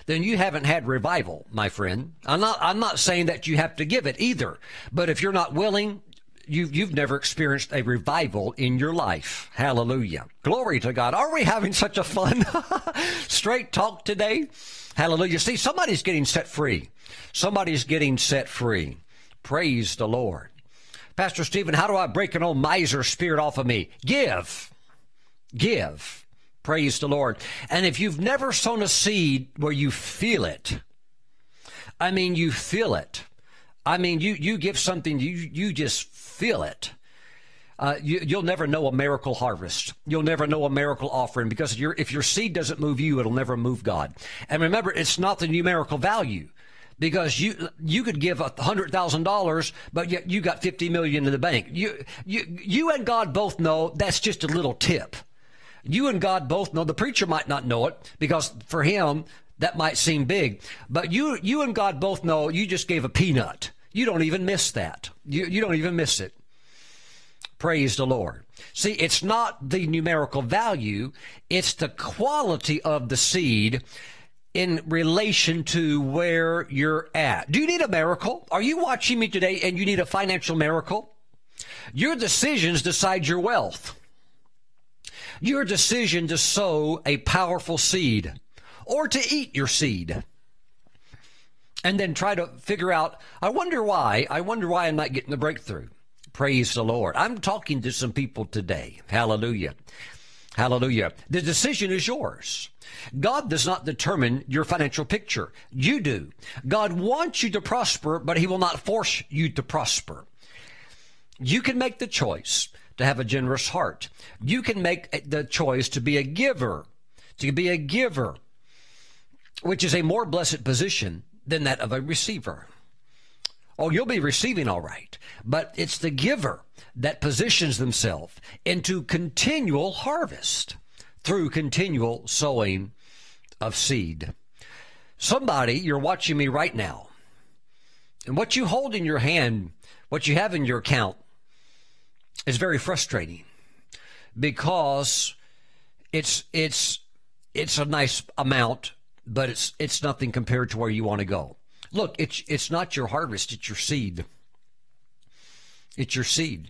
then you haven't had revival, my friend. I'm not, I'm not saying that you have to give it either. But if you're not willing you, you've never experienced a revival in your life. Hallelujah. Glory to God. Are we having such a fun straight talk today? Hallelujah. See, somebody's getting set free. Somebody's getting set free. Praise the Lord. Pastor Stephen, how do I break an old miser spirit off of me? Give. Give. Praise the Lord. And if you've never sown a seed where you feel it, I mean, you feel it. I mean, you, you give something, you, you just feel it. Uh, you, will never know a miracle harvest. You'll never know a miracle offering because if your seed doesn't move you, it'll never move God. And remember, it's not the numerical value because you you could give a hundred thousand dollars, but yet you got fifty million in the bank. You you you and God both know that's just a little tip. You and God both know the preacher might not know it because for him that might seem big, but you you and God both know you just gave a peanut. You don't even miss that. You, you don't even miss it. Praise the Lord. See, it's not the numerical value, it's the quality of the seed in relation to where you're at. Do you need a miracle? Are you watching me today and you need a financial miracle? Your decisions decide your wealth. Your decision to sow a powerful seed or to eat your seed and then try to figure out, I wonder why, I wonder why I'm not getting the breakthrough. Praise the Lord. I'm talking to some people today. Hallelujah. Hallelujah. The decision is yours. God does not determine your financial picture. You do. God wants you to prosper, but He will not force you to prosper. You can make the choice to have a generous heart. You can make the choice to be a giver, to be a giver, which is a more blessed position than that of a receiver. Oh, you'll be receiving all right, but it's the giver that positions themselves into continual harvest through continual sowing of seed. Somebody, you're watching me right now, and what you hold in your hand, what you have in your account, is very frustrating because it's it's it's a nice amount but it's it's nothing compared to where you want to go. Look, it's it's not your harvest, it's your seed. It's your seed.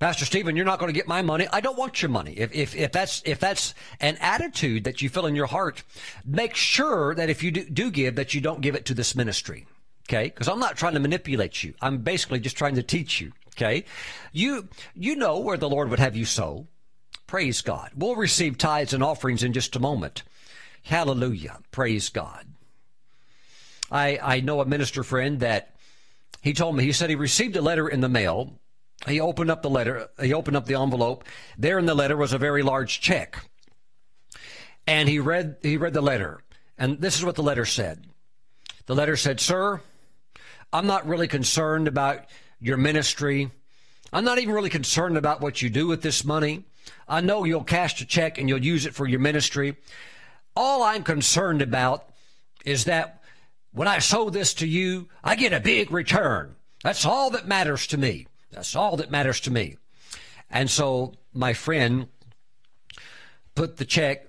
Pastor Stephen, you're not going to get my money. I don't want your money. If, if, if that's, if that's an attitude that you feel in your heart, make sure that if you do, do give, that you don't give it to this ministry. Okay. Because I'm not trying to manipulate you. I'm basically just trying to teach you. Okay. You, you know where the Lord would have you sow. Praise God. We'll receive tithes and offerings in just a moment. Hallelujah. Praise God. I, I know a minister friend that he told me, he said he received a letter in the mail he opened up the letter. He opened up the envelope. There in the letter was a very large check. And he read, he read the letter. And this is what the letter said. The letter said, Sir, I'm not really concerned about your ministry. I'm not even really concerned about what you do with this money. I know you'll cash a check and you'll use it for your ministry. All I'm concerned about is that when I sow this to you, I get a big return. That's all that matters to me. That's all that matters to me. And so my friend put the check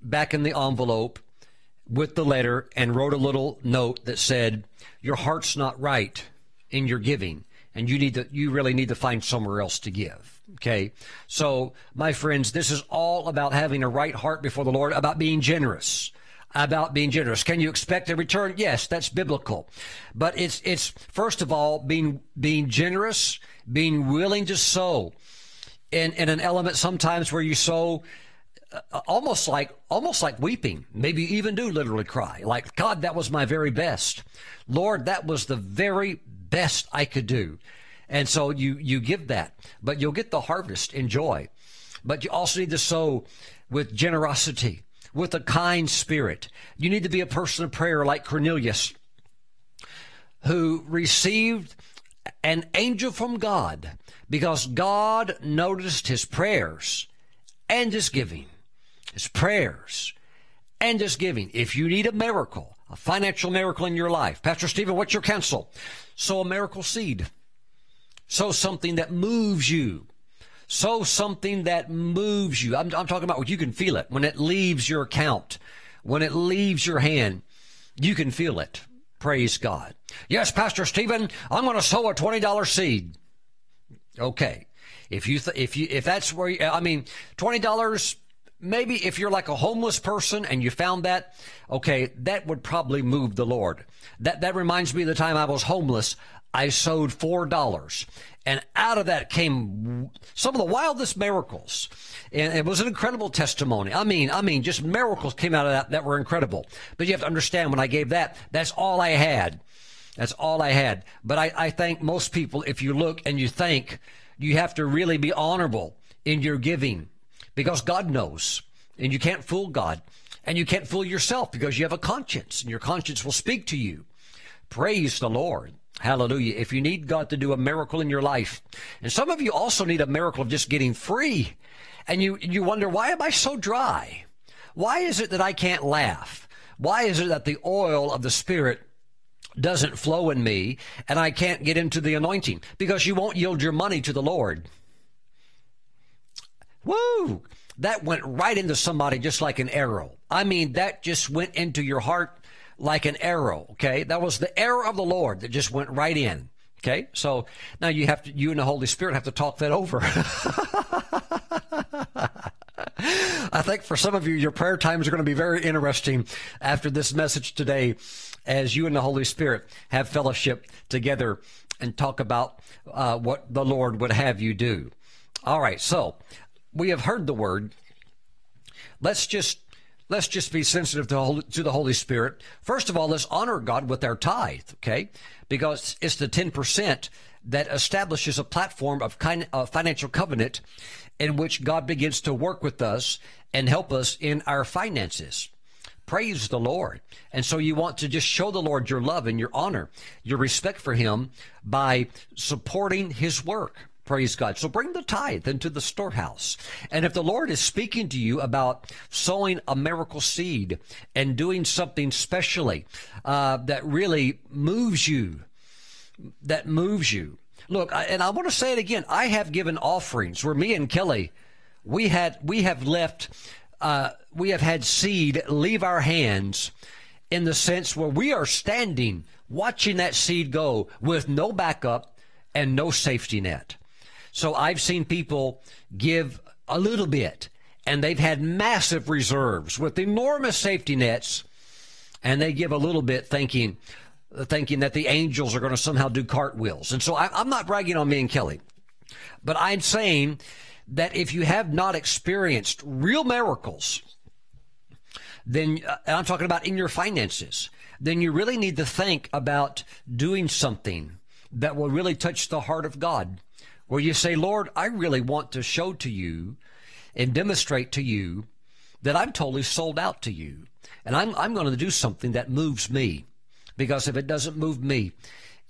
back in the envelope with the letter and wrote a little note that said, Your heart's not right in your giving, and you need to you really need to find somewhere else to give. Okay. So my friends, this is all about having a right heart before the Lord, about being generous about being generous. Can you expect a return? Yes, that's biblical. But it's it's first of all being being generous, being willing to sow in, in an element sometimes where you sow uh, almost like almost like weeping. Maybe you even do literally cry. Like, God, that was my very best. Lord, that was the very best I could do. And so you you give that, but you'll get the harvest in joy. But you also need to sow with generosity with a kind spirit. You need to be a person of prayer like Cornelius, who received an angel from God because God noticed his prayers and his giving. His prayers and his giving. If you need a miracle, a financial miracle in your life, Pastor Stephen, what's your counsel? Sow a miracle seed. Sow something that moves you sow something that moves you. I'm, I'm talking about what you can feel it when it leaves your account, when it leaves your hand. You can feel it. Praise God. Yes, Pastor Stephen, I'm going to sow a $20 seed. Okay. If you, th- if you, if that's where you, I mean, $20, maybe if you're like a homeless person and you found that, okay, that would probably move the Lord. That, that reminds me of the time I was homeless. I sowed $4 and out of that came some of the wildest miracles. And it was an incredible testimony. I mean, I mean, just miracles came out of that that were incredible. But you have to understand when I gave that, that's all I had. That's all I had. But I, I think most people, if you look and you think, you have to really be honorable in your giving because God knows and you can't fool God and you can't fool yourself because you have a conscience and your conscience will speak to you. Praise the Lord. Hallelujah. If you need God to do a miracle in your life, and some of you also need a miracle of just getting free, and you, you wonder, why am I so dry? Why is it that I can't laugh? Why is it that the oil of the Spirit doesn't flow in me and I can't get into the anointing? Because you won't yield your money to the Lord. Woo! That went right into somebody just like an arrow. I mean, that just went into your heart like an arrow. Okay. That was the arrow of the Lord that just went right in. Okay. So now you have to, you and the Holy Spirit have to talk that over. I think for some of you, your prayer times are going to be very interesting after this message today as you and the Holy Spirit have fellowship together and talk about uh, what the Lord would have you do. All right. So we have heard the word. Let's just let's just be sensitive to, the Holy Spirit. First of all, let's honor God with our tithe, okay? Because it's the 10% that establishes a platform of kind, uh, financial covenant in which God begins to work with us and help us in our finances. Praise the Lord. And so you want to just show the Lord your love and your honor, your respect for Him by supporting His work. Praise God. So bring the tithe into the storehouse. And if the Lord is speaking to you about sowing a miracle seed and doing something specially uh, that really moves you, that moves you. Look, I, and I want to say it again. I have given offerings where me and Kelly, we had we have left, uh, we have had seed leave our hands in the sense where we are standing watching that seed go with no backup and no safety net. So I've seen people give a little bit and they've had massive reserves with enormous safety nets and they give a little bit thinking thinking that the angels are going to somehow do cartwheels. And so I, am not bragging on me and Kelly, but I'm saying that if you have not experienced real miracles, then uh, I'm talking about in your finances, then you really need to think about doing something that will really touch the heart of God. Where you say, Lord, I really want to show to you and demonstrate to you that I'm totally sold out to you. And I'm, I'm going to do something that moves me. Because if it doesn't move me,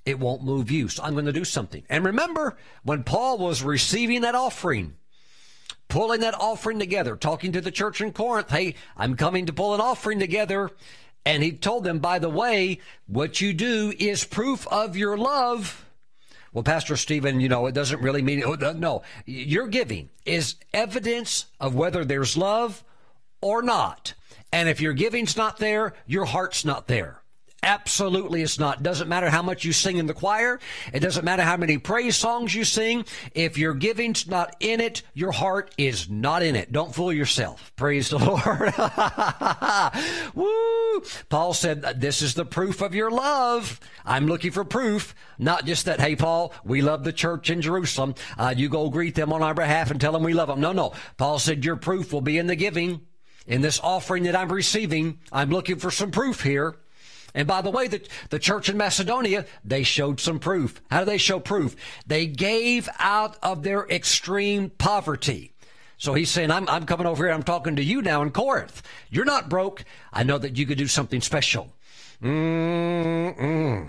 it won't move you. So I'm going to do something. And remember when Paul was receiving that offering, pulling that offering together, talking to the church in Corinth, hey, I'm coming to pull an offering together. And he told them, by the way, what you do is proof of your love. Well, Pastor Stephen, you know, it doesn't really mean, oh, no, your giving is evidence of whether there's love or not. And if your giving's not there, your heart's not there. Absolutely, it's not. Doesn't matter how much you sing in the choir. It doesn't matter how many praise songs you sing. If your giving's not in it, your heart is not in it. Don't fool yourself. Praise the Lord. Woo! Paul said, This is the proof of your love. I'm looking for proof, not just that, hey, Paul, we love the church in Jerusalem. Uh, you go greet them on our behalf and tell them we love them. No, no. Paul said, Your proof will be in the giving. In this offering that I'm receiving, I'm looking for some proof here. And by the way, the, the church in Macedonia, they showed some proof. How do they show proof? They gave out of their extreme poverty. So he's saying, I'm, I'm coming over here. I'm talking to you now in Corinth. You're not broke. I know that you could do something special. Mm-mm.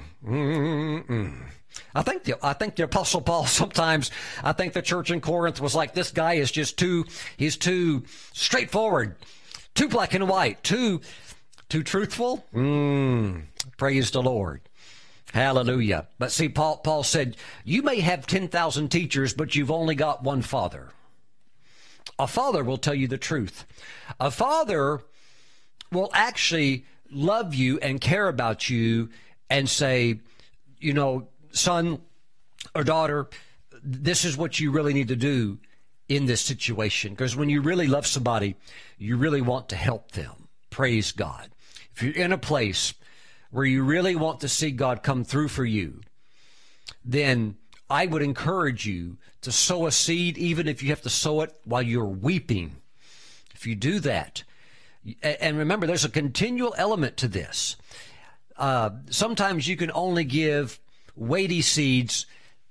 I think the I think the Apostle Paul sometimes I think the church in Corinth was like this guy is just too he's too straightforward, too black and white, too too truthful? Mm, praise the Lord. Hallelujah. But see, Paul, Paul said, you may have 10,000 teachers, but you've only got one father. A father will tell you the truth. A father will actually love you and care about you and say, you know, son or daughter, this is what you really need to do in this situation. Because when you really love somebody, you really want to help them. Praise God. If you're in a place where you really want to see God come through for you, then I would encourage you to sow a seed, even if you have to sow it while you're weeping. If you do that, and remember, there's a continual element to this. Uh, sometimes you can only give weighty seeds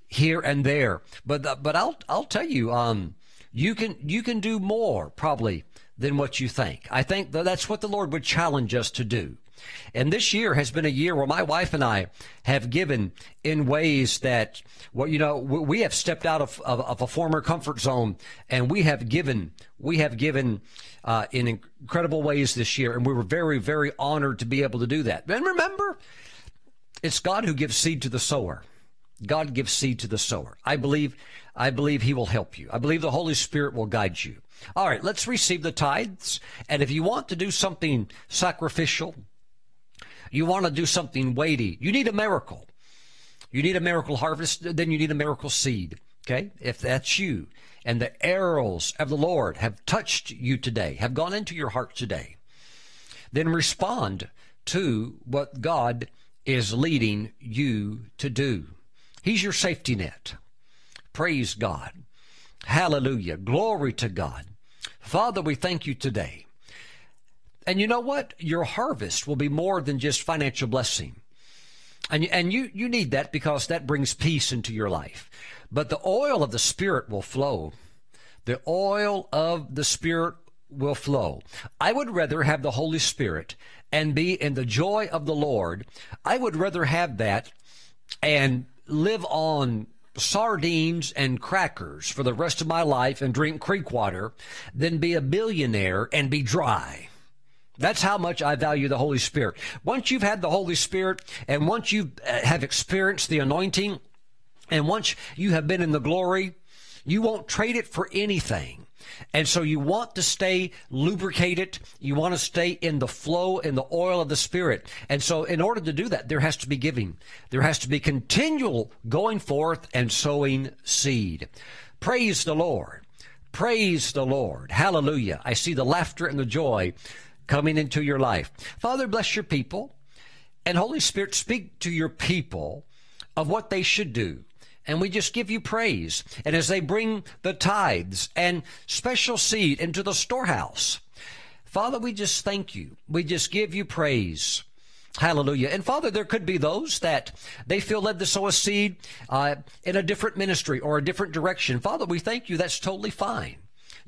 here and there, but uh, but I'll I'll tell you, um, you can you can do more probably than what you think. I think that that's what the Lord would challenge us to do. And this year has been a year where my wife and I have given in ways that, well, you know, we have stepped out of, of, of a former comfort zone and we have given, we have given uh, in incredible ways this year. And we were very, very honored to be able to do that. And remember, it's God who gives seed to the sower. God gives seed to the sower. I believe, I believe He will help you. I believe the Holy Spirit will guide you. All right, let's receive the tithes. And if you want to do something sacrificial, you want to do something weighty, you need a miracle. You need a miracle harvest, then you need a miracle seed. Okay? If that's you, and the arrows of the Lord have touched you today, have gone into your heart today, then respond to what God is leading you to do. He's your safety net. Praise God. Hallelujah. Glory to God. Father, we thank you today. And you know what? Your harvest will be more than just financial blessing. And, and you, you need that because that brings peace into your life. But the oil of the Spirit will flow. The oil of the Spirit will flow. I would rather have the Holy Spirit and be in the joy of the Lord. I would rather have that and live on sardines and crackers for the rest of my life and drink creek water than be a billionaire and be dry. That's how much I value the Holy Spirit. Once you've had the Holy Spirit and once you uh, have experienced the anointing and once you have been in the glory, You won't trade it for anything. And so you want to stay lubricated. You want to stay in the flow, in the oil of the Spirit. And so in order to do that, there has to be giving. There has to be continual going forth and sowing seed. Praise the Lord. Praise the Lord. Hallelujah. I see the laughter and the joy coming into your life. Father, bless your people. And Holy Spirit, speak to your people of what they should do. And we just give you praise. And as they bring the tithes and special seed into the storehouse, Father, we just thank you. We just give you praise. Hallelujah. And Father, there could be those that they feel led to sow a seed uh, in a different ministry or a different direction. Father, we thank you. That's totally fine.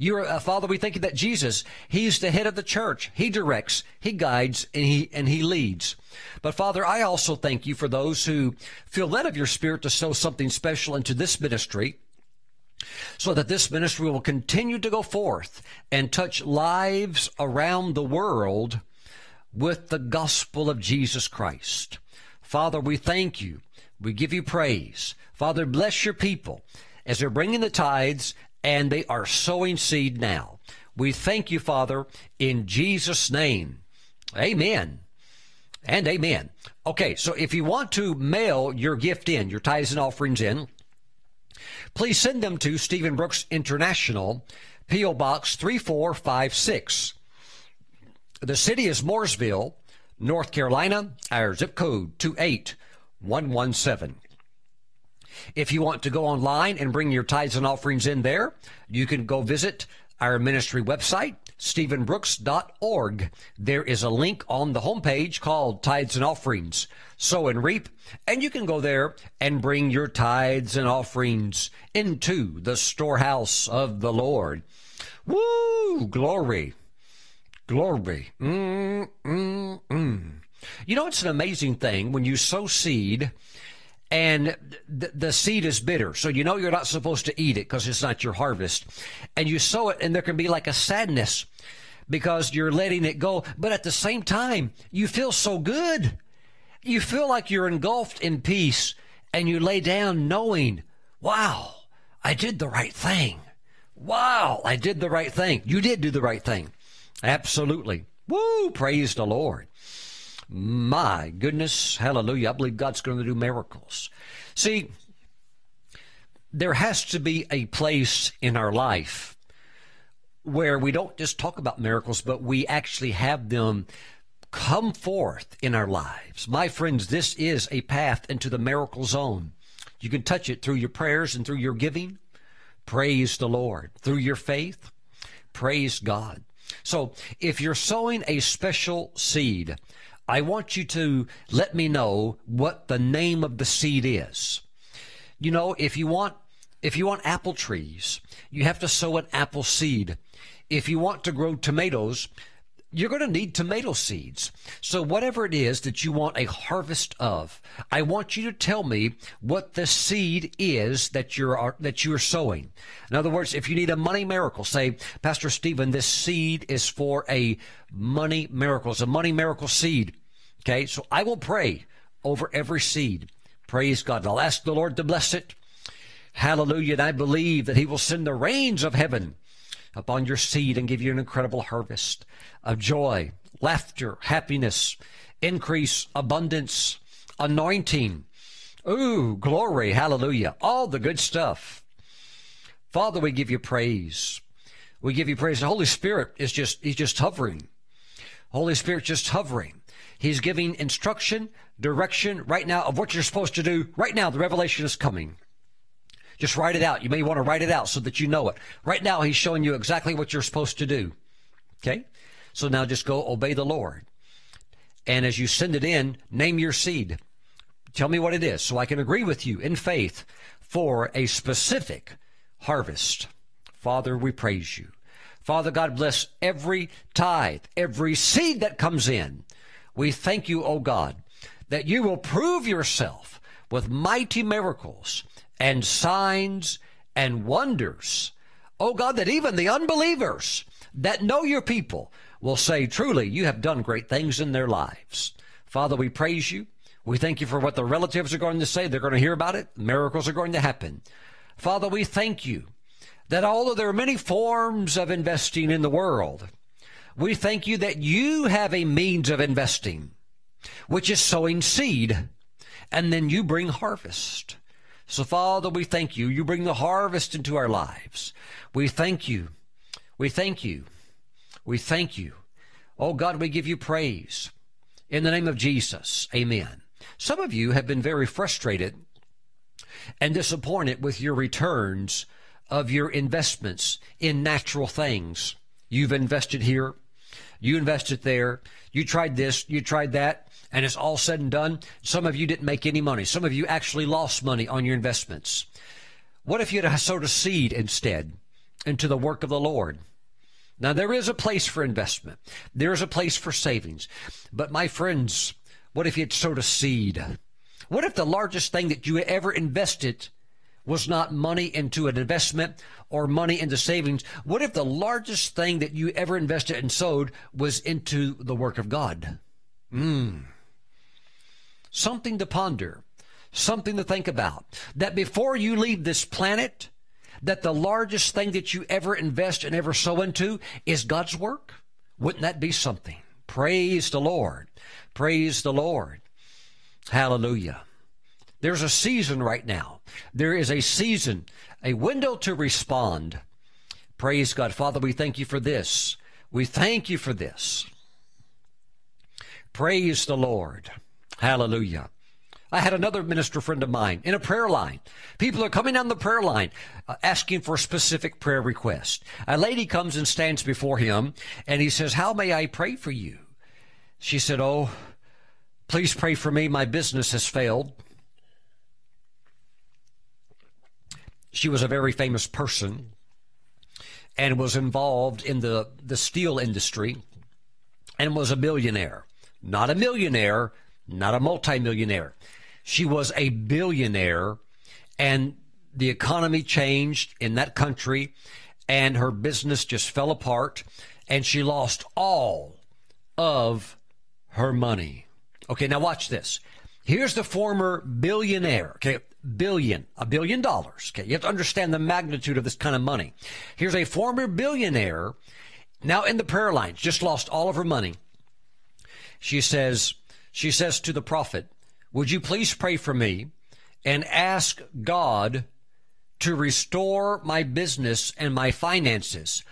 You're, uh, Father, we thank you that Jesus, He's the head of the church. He directs, He guides, and He, and He leads. But Father, I also thank you for those who feel led of your Spirit to sow something special into this ministry so that this ministry will continue to go forth and touch lives around the world with the gospel of Jesus Christ. Father, we thank you. We give you praise. Father, bless your people as they're bringing the tithes and they are sowing seed now. We thank you, Father, in Jesus' name. Amen. And amen. Okay, so if you want to mail your gift in, your tithes and offerings in, please send them to Stephen Brooks International, P.O. Box 3456. The city is Mooresville, North Carolina. Our zip code 28117. If you want to go online and bring your tithes and offerings in there, you can go visit our ministry website, stephenbrooks.org. There is a link on the homepage called Tithes and Offerings, Sow and Reap, and you can go there and bring your tithes and offerings into the storehouse of the Lord. Woo! Glory. Glory. Mm, mm, mm. You know, it's an amazing thing when you sow seed and the, the seed is bitter. So you know you're not supposed to eat it because it's not your harvest. And you sow it, and there can be like a sadness because you're letting it go. But at the same time, you feel so good. You feel like you're engulfed in peace, and you lay down knowing, wow, I did the right thing. Wow, I did the right thing. You did do the right thing. Absolutely. Woo, praise the Lord. My goodness, hallelujah. I believe God's going to do miracles. See, there has to be a place in our life where we don't just talk about miracles, but we actually have them come forth in our lives. My friends, this is a path into the miracle zone. You can touch it through your prayers and through your giving. Praise the Lord. Through your faith. Praise God. So if you're sowing a special seed, I want you to let me know what the name of the seed is. You know, if you want if you want apple trees, you have to sow an apple seed. If you want to grow tomatoes, you're going to need tomato seeds. So whatever it is that you want a harvest of, I want you to tell me what the seed is that you're that you're sowing. In other words, if you need a money miracle, say, Pastor Stephen, this seed is for a money miracle. It's a money miracle seed. Okay, so I will pray over every seed. Praise God. I'll ask the Lord to bless it. Hallelujah. And I believe that He will send the rains of heaven upon your seed and give you an incredible harvest of joy, laughter, happiness, increase, abundance, anointing. Ooh, glory, hallelujah. All the good stuff. Father, we give you praise. We give you praise. The Holy Spirit is just, He's just hovering. Holy Spirit just hovering. He's giving instruction, direction right now of what you're supposed to do. Right now, the revelation is coming. Just write it out. You may want to write it out so that you know it. Right now, he's showing you exactly what you're supposed to do. Okay? So now just go obey the Lord. And as you send it in, name your seed. Tell me what it is so I can agree with you in faith for a specific harvest. Father, we praise you. Father God, bless every tithe, every seed that comes in. We thank you, O God, that you will prove yourself with mighty miracles and signs and wonders. Oh God, that even the unbelievers that know your people will say, truly, you have done great things in their lives. Father, we praise you. We thank you for what the relatives are going to say. They're going to hear about it. Miracles are going to happen. Father, we thank you that although there are many forms of investing in the world, we thank you that you have a means of investing, which is sowing seed, and then you bring harvest. So, Father, we thank you. You bring the harvest into our lives. We thank you. We thank you. We thank you. Oh, God, we give you praise. In the name of Jesus, amen. Some of you have been very frustrated and disappointed with your returns of your investments in natural things. You've invested here, you invested there, you tried this, you tried that, and it's all said and done. Some of you didn't make any money. Some of you actually lost money on your investments. What if you had sowed a seed instead into the work of the Lord? Now, there is a place for investment. There is a place for savings. But my friends, what if you had sowed a seed? What if the largest thing that you ever invested was not money into an investment or money into savings. What if the largest thing that you ever invested and sowed was into the work of God? Hmm. Something to ponder, something to think about. That before you leave this planet, that the largest thing that you ever invest and ever sow into is God's work? Wouldn't that be something? Praise the Lord. Praise the Lord. Hallelujah. There's a season right now. There is a season, a window to respond. Praise God. Father, we thank you for this. We thank you for this. Praise the Lord. Hallelujah. I had another minister friend of mine in a prayer line. People are coming down the prayer line uh, asking for a specific prayer request. A lady comes and stands before him and he says, How may I pray for you? She said, Oh, please pray for me. My business has failed. She was a very famous person and was involved in the, the steel industry and was a millionaire. Not a millionaire, not a multimillionaire. She was a billionaire and the economy changed in that country and her business just fell apart and she lost all of her money. Okay, now watch this. Here's the former billionaire. Okay, billion, a billion dollars. Okay, you have to understand the magnitude of this kind of money. Here's a former billionaire now in the prayer lines, just lost all of her money. She says, she says to the prophet, would you please pray for me and ask God to restore my business and my finances?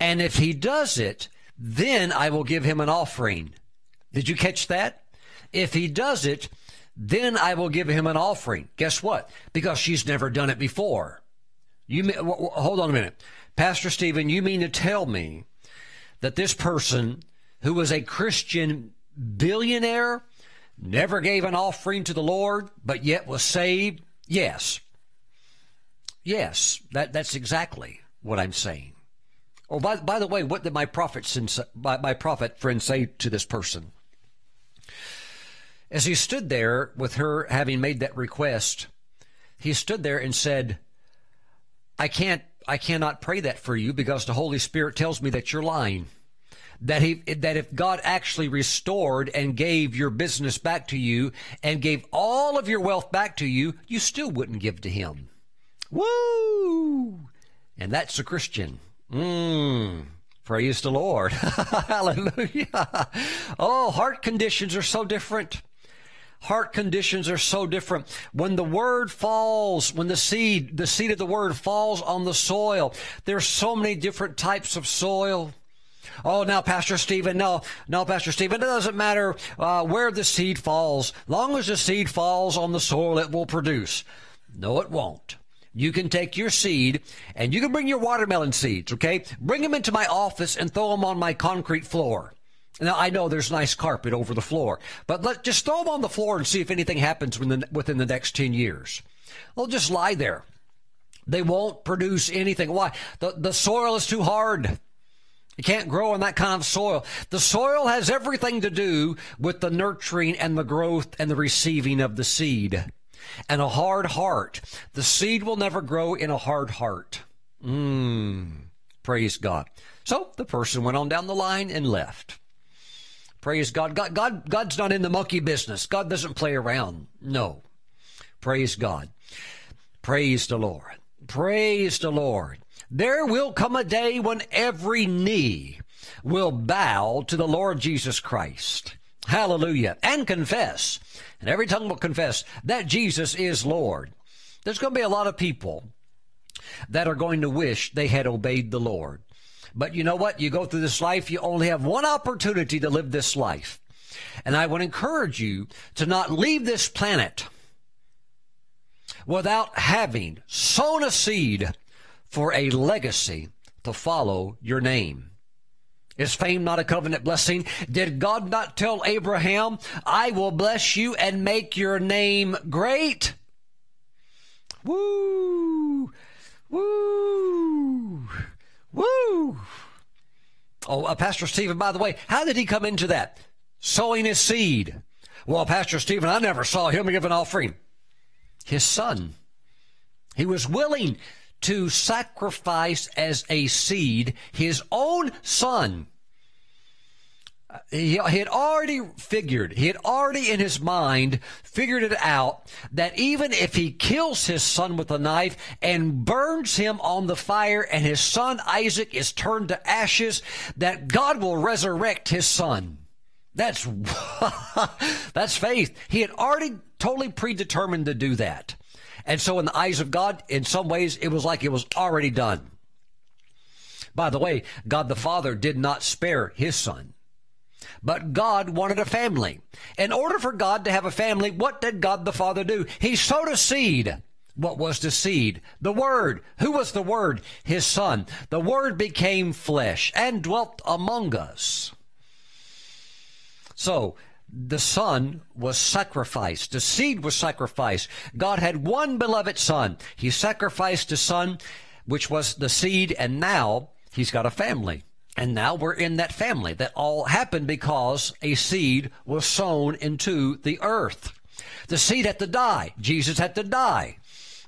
And if he does it, then I will give him an offering. Did you catch that? If he does it, then I will give him an offering. Guess what? Because she's never done it before. You hold on a minute, Pastor Stephen. You mean to tell me that this person who was a Christian billionaire never gave an offering to the Lord, but yet was saved? Yes. Yes, that, that's exactly what I'm saying. Oh, by, by the way, what did my prophet, my, my prophet friend say to this person? As he stood there with her having made that request, he stood there and said, I can't, I cannot pray that for you because the Holy Spirit tells me that you're lying. That he, that if God actually restored and gave your business back to you and gave all of your wealth back to you, you still wouldn't give to him. Woo! And that's a Christian. Mmm. Praise the Lord. Hallelujah. Oh, heart conditions are so different. Heart conditions are so different. When the word falls, when the seed, the seed of the word falls on the soil, there's so many different types of soil. Oh, now, Pastor Stephen, no, no, Pastor Stephen, it doesn't matter uh, where the seed falls. Long as the seed falls on the soil, it will produce. No, it won't. You can take your seed and you can bring your watermelon seeds, okay? Bring them into my office and throw them on my concrete floor. Now I know there's nice carpet over the floor, but let just throw them on the floor and see if anything happens within the, within the next ten years. They'll just lie there. They won't produce anything. Why? The the soil is too hard. You can't grow in that kind of soil. The soil has everything to do with the nurturing and the growth and the receiving of the seed. And a hard heart. The seed will never grow in a hard heart. Mmm. Praise God. So the person went on down the line and left. Praise God. God. God. God's not in the monkey business. God doesn't play around. No. Praise God. Praise the Lord. Praise the Lord. There will come a day when every knee will bow to the Lord Jesus Christ. Hallelujah. And confess. And every tongue will confess that Jesus is Lord. There's going to be a lot of people that are going to wish they had obeyed the Lord. But you know what? You go through this life, you only have one opportunity to live this life. And I would encourage you to not leave this planet without having sown a seed for a legacy to follow your name. Is fame not a covenant blessing? Did God not tell Abraham, I will bless you and make your name great? Woo! Woo! Woo! Oh, uh, Pastor Stephen, by the way, how did he come into that? Sowing his seed. Well, Pastor Stephen, I never saw him give an offering. His son. He was willing to sacrifice as a seed his own son. He, had already figured, he had already in his mind figured it out that even if he kills his son with a knife and burns him on the fire and his son Isaac is turned to ashes, that God will resurrect his son. That's, that's faith. He had already totally predetermined to do that. And so in the eyes of God, in some ways, it was like it was already done. By the way, God the Father did not spare his son. But God wanted a family. In order for God to have a family, what did God the Father do? He sowed a seed. What was the seed? The Word. Who was the Word? His Son. The Word became flesh and dwelt among us. So, the son was sacrificed. The seed was sacrificed. God had one beloved son. He sacrificed his son, which was the seed, and now he's got a family. And now we're in that family. That all happened because a seed was sown into the earth. The seed had to die. Jesus had to die.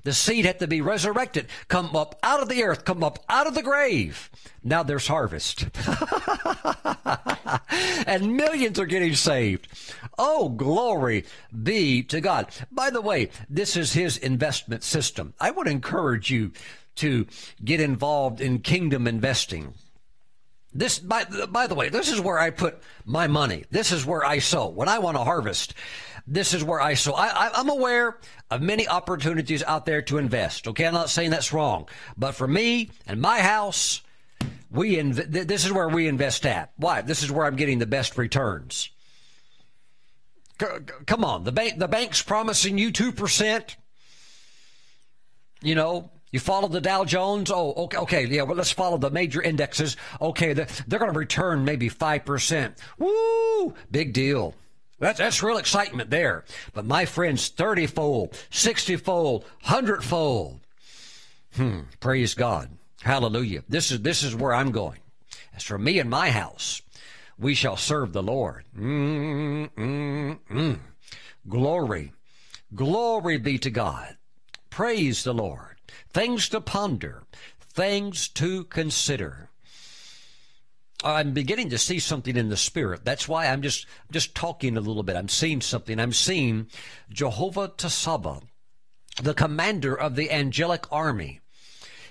The seed had to be resurrected, come up out of the earth, come up out of the grave. Now there's harvest. and millions are getting saved. Oh, glory be to God. By the way, this is his investment system. I would encourage you to get involved in kingdom investing. This, by, by the way, this is where I put my money. This is where I sow. When I want to harvest, this is where I sow. I, I, am aware of many opportunities out there to invest. Okay, I'm not saying that's wrong, but for me and my house, we inv- this is where we invest at. Why? This is where I'm getting the best returns. C- come on, the bank, the bank's promising you two percent. You know, you follow the Dow Jones. Oh, okay, okay, yeah. Well, let's follow the major indexes. Okay, they're, they're going to return maybe five percent. Woo! Big deal. That's, that's real excitement there. But my friends, 30 fold, 60 fold, 100 fold. Hmm, praise God. Hallelujah. This is, this is where I'm going. As for me and my house, we shall serve the Lord. Mm, mm, mm. Glory. Glory be to God. Praise the Lord. Things to ponder. Things to consider. I'm beginning to see something in the spirit. That's why I'm just just talking a little bit. I'm seeing something. I'm seeing Jehovah Tsaba, the commander of the angelic army.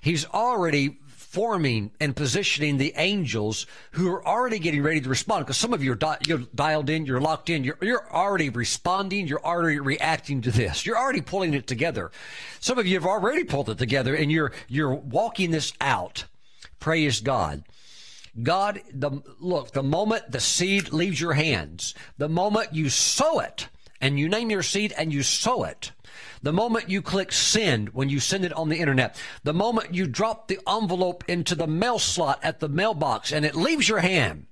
He's already forming and positioning the angels who are already getting ready to respond. Because some of you are di- you're dialed in, you're locked in, you're, you're already responding, you're already reacting to this. You're already pulling it together. Some of you have already pulled it together and you're, you're walking this out. Praise God. God, the, look, the moment the seed leaves your hands, the moment you sow it, and you name your seed and you sow it, the moment you click send when you send it on the internet, the moment you drop the envelope into the mail slot at the mailbox and it leaves your hand,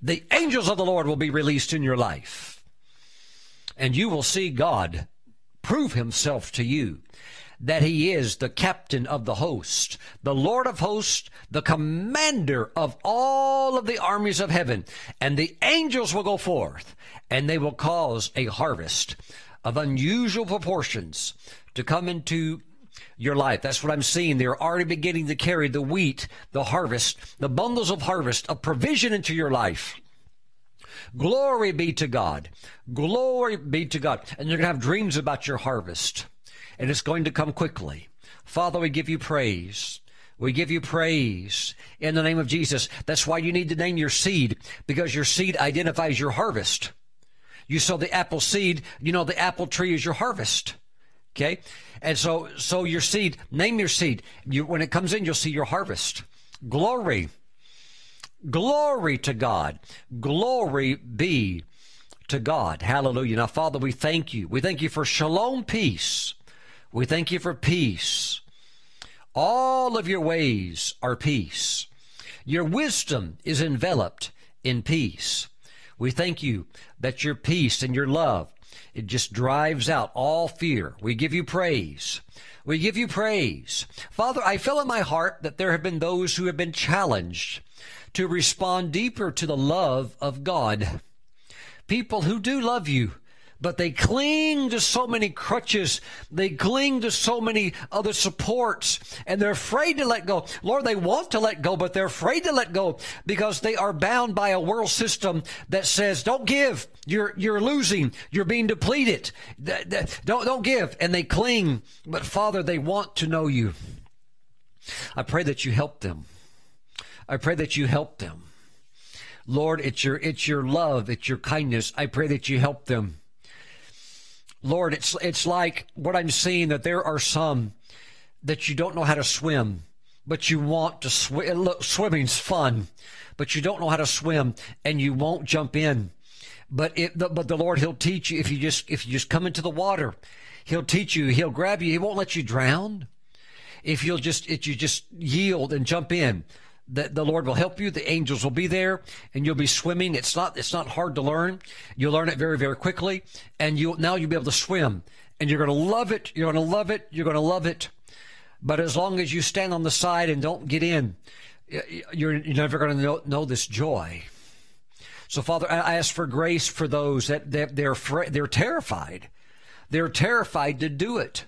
the angels of the Lord will be released in your life. And you will see God prove himself to you that he is the captain of the host, the Lord of hosts, the commander of all of the armies of heaven. And the angels will go forth and they will cause a harvest of unusual proportions to come into your life. That's what I'm seeing. They're already beginning to carry the wheat, the harvest, the bundles of harvest of provision into your life. Glory be to God. Glory be to God. And you're going to have dreams about your harvest and it's going to come quickly. Father, we give you praise. We give you praise in the name of Jesus. That's why you need to name your seed because your seed identifies your harvest. You sow the apple seed, you know the apple tree is your harvest. Okay? And so so your seed, name your seed. You, when it comes in, you'll see your harvest. Glory. Glory to God. Glory be to God. Hallelujah. Now, Father, we thank you. We thank you for shalom peace. We thank you for peace. All of your ways are peace. Your wisdom is enveloped in peace. We thank you that your peace and your love, it just drives out all fear. We give you praise. We give you praise. Father, I feel in my heart that there have been those who have been challenged to respond deeper to the love of God. People who do love you, but they cling to so many crutches. They cling to so many other supports and they're afraid to let go. Lord, they want to let go, but they're afraid to let go because they are bound by a world system that says, don't give. You're, you're losing. You're being depleted. Don't, don't give. And they cling. But Father, they want to know you. I pray that you help them. I pray that you help them. Lord, it's your, it's your love. It's your kindness. I pray that you help them. Lord, it's, it's like what I'm seeing that there are some that you don't know how to swim, but you want to swim. Look, swimming's fun, but you don't know how to swim and you won't jump in. But it, the, but the Lord, He'll teach you if you just, if you just come into the water. He'll teach you. He'll grab you. He won't let you drown. If you'll just, if you just yield and jump in the, the Lord will help you. The angels will be there and you'll be swimming. It's not, it's not hard to learn. You'll learn it very, very quickly. And you, now you'll be able to swim and you're going to love it. You're going to love it. You're going to love it. But as long as you stand on the side and don't get in, you're, you're never going to know, know this joy. So, Father, I ask for grace for those that, that they're, they're terrified. They're terrified to do it.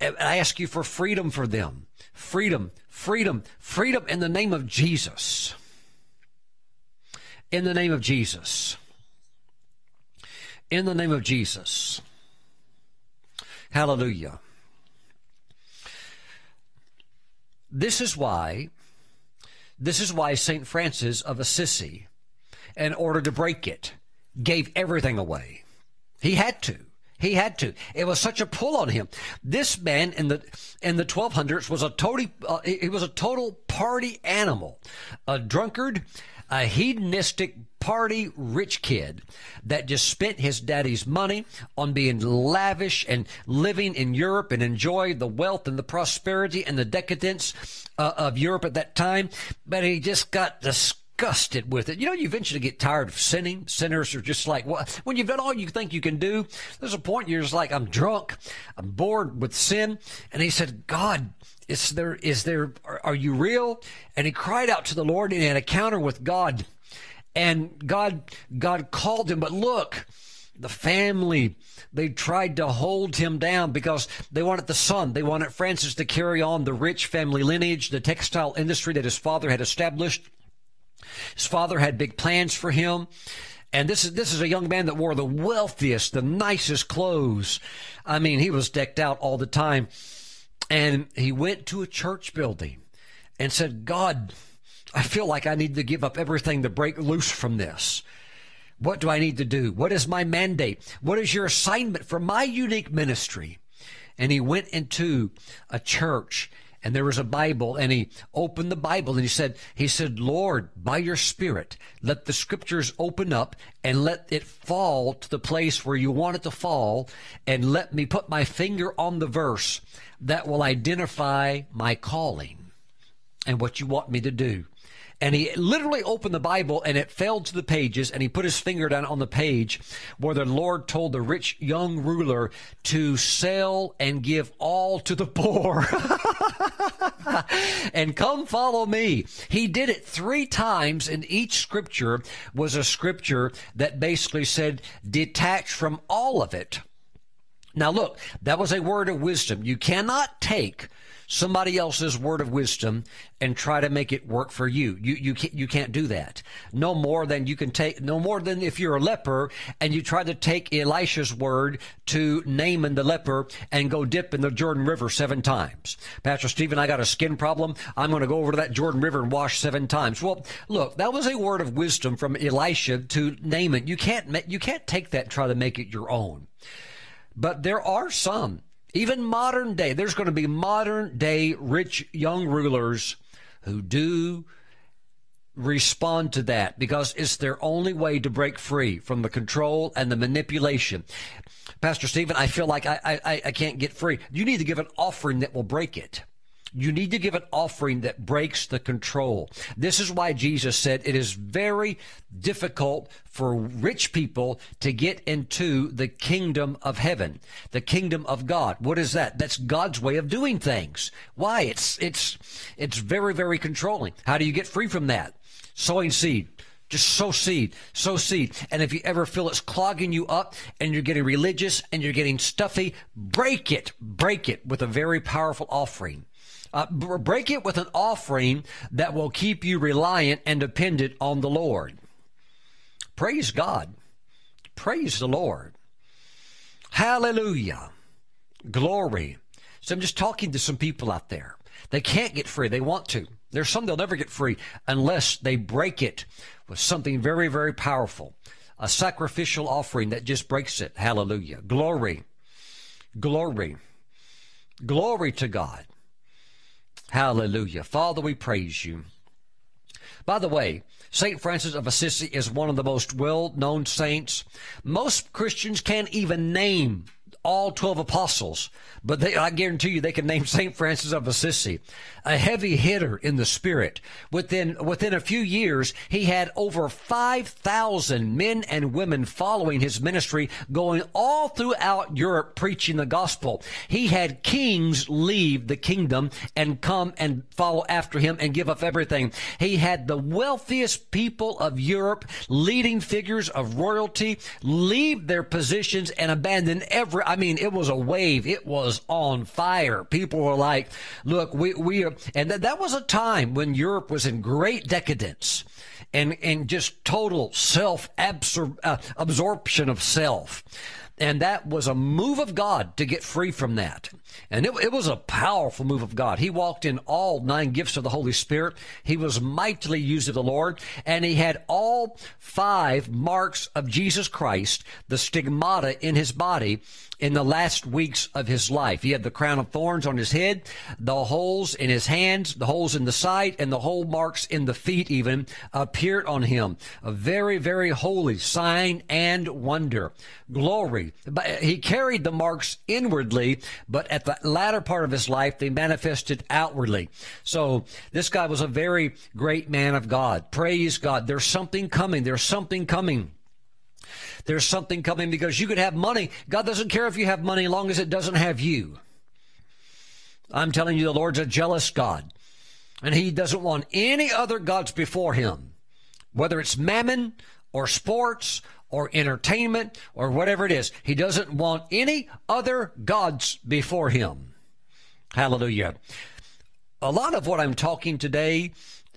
I ask you for freedom for them. Freedom, freedom, freedom in the name of Jesus. In the name of Jesus. In the name of Jesus. Hallelujah. This is why, this is why St. Francis of Assisi, in order to break it, gave everything away. He had to. He had to. It was such a pull on him. This man in the in the 1200s was a total uh, he was a total party animal, a drunkard, a hedonistic party rich kid that just spent his daddy's money on being lavish and living in Europe and enjoy the wealth and the prosperity and the decadence uh, of Europe at that time. But he just got disgusted disgusted with it. You know, you eventually get tired of sinning. Sinners are just like, well, when you've done all you think you can do, there's a point you're just like, I'm drunk, I'm bored with sin. And he said, God, is there, is there, are, are you real? And he cried out to the Lord in an encounter with God. And God, God called him, but look, the family, they tried to hold him down because they wanted the son. They wanted Francis to carry on the rich family lineage, the textile industry that his father had established. His father had big plans for him. And this is this is a young man that wore the wealthiest, the nicest clothes. I mean, he was decked out all the time. And he went to a church building and said, God, I feel like I need to give up everything to break loose from this. What do I need to do? What is my mandate? What is your assignment for my unique ministry? And he went into a church and there was a Bible and he opened the Bible and he said, he said, Lord, by your spirit, let the scriptures open up and let it fall to the place where you want it to fall and let me put my finger on the verse that will identify my calling and what you want me to do and he literally opened the Bible and it fell to the pages and he put his finger down on the page where the Lord told the rich young ruler to sell and give all to the poor and come follow me. He did it three times and each scripture was a scripture that basically said detach from all of it. Now look, that was a word of wisdom. You cannot take somebody else's word of wisdom and try to make it work for you. You you can't you can't do that. No more than you can take. No more than if you're a leper and you try to take Elisha's word to Naaman the leper and go dip in the Jordan River seven times. Pastor Stephen, I got a skin problem. I'm going to go over to that Jordan River and wash seven times. Well, look, that was a word of wisdom from Elisha to Naaman. You can't you can't take that and try to make it your own. But there are some even modern day, there's going to be modern day rich young rulers who do respond to that because it's their only way to break free from the control and the manipulation. Pastor Stephen, I feel like I, I, I can't get free. You need to give an offering that will break it. You need to give an offering that breaks the control. This is why Jesus said it is very difficult for rich people to get into the kingdom of heaven, the kingdom of God. What is that? That's God's way of doing things. Why? It's, it's, it's very, very controlling. How do you get free from that? Sowing seed. Just sow seed, sow seed. And if you ever feel it's clogging you up and you're getting religious and you're getting stuffy, break it, break it with a very powerful offering. Uh, break it with an offering that will keep you reliant and dependent on the Lord. Praise God. Praise the Lord. Hallelujah. Glory. So I'm just talking to some people out there. They can't get free. They want to. There's some they'll never get free unless they break it with something very, very powerful. A sacrificial offering that just breaks it. Hallelujah. Glory. Glory. Glory to God. Hallelujah. Father, we praise you. By the way, St. Francis of Assisi is one of the most well known saints. Most Christians can't even name all 12 apostles, but they, I guarantee you they can name St. Francis of Assisi, a heavy hitter in the spirit. Within, within a few years, he had over 5,000 men and women following his ministry, going all throughout Europe preaching the gospel. He had kings leave the kingdom and come and follow after him and give up everything. He had the wealthiest people of Europe, leading figures of royalty, leave their positions and abandon every I mean, it was a wave. It was on fire. People were like, look, we, we are, and th- that was a time when Europe was in great decadence and, and just total self uh, absorption of self. And that was a move of God to get free from that. And it, it, was a powerful move of God. He walked in all nine gifts of the Holy Spirit. He was mightily used of the Lord. And he had all five marks of Jesus Christ, the stigmata in his body in the last weeks of his life. He had the crown of thorns on his head, the holes in his hands, the holes in the side, and the hole marks in the feet even appeared on him. A very, very holy sign and wonder. Glory. He carried the marks inwardly, but at the latter part of his life, they manifested outwardly. So this guy was a very great man of God. Praise God. There's something coming. There's something coming. There's something coming because you could have money. God doesn't care if you have money as long as it doesn't have you. I'm telling you, the Lord's a jealous God. And he doesn't want any other gods before him, whether it's mammon or sports or entertainment or whatever it is. He doesn't want any other gods before him. Hallelujah. A lot of what I'm talking today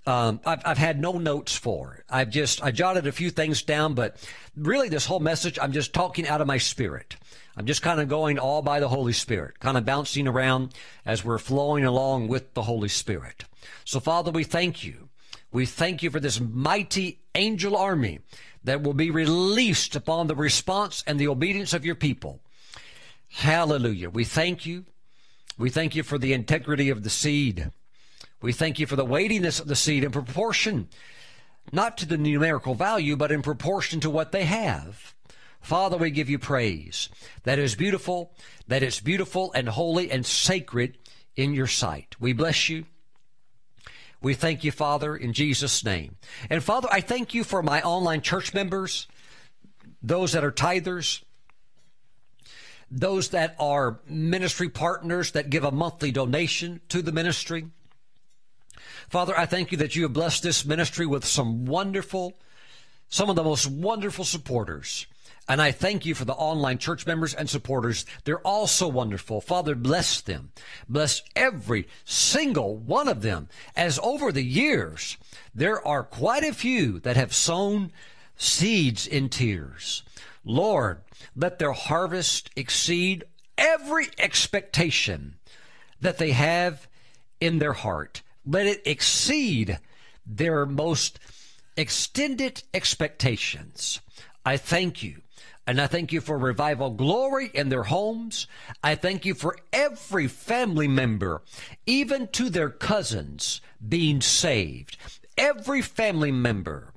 um, I've, I've had no notes for. I've just I jotted a few things down, but really this whole message I'm just talking out of my spirit. I'm just kind of going all by the Holy Spirit, kind of bouncing around as we're flowing along with the Holy Spirit. So Father, we thank you. We thank you for this mighty angel army that will be released upon the response and the obedience of your people. Hallelujah. We thank you. We thank you for the integrity of the seed. We thank you for the weightiness of the seed in proportion, not to the numerical value, but in proportion to what they have. Father, we give you praise. That is beautiful, that is beautiful and holy and sacred in your sight. We bless you. We thank you, Father, in Jesus' name. And Father, I thank you for my online church members, those that are tithers, those that are ministry partners that give a monthly donation to the ministry. Father, I thank you that you have blessed this ministry with some wonderful, some of the most wonderful supporters. And I thank you for the online church members and supporters. They're all so wonderful. Father, bless them. Bless every single one of them. As over the years, there are quite a few that have sown seeds in tears. Lord, let their harvest exceed every expectation that they have in their heart. Let it exceed their most extended expectations. I thank you. And I thank you for revival glory in their homes. I thank you for every family member, even to their cousins, being saved. Every family member,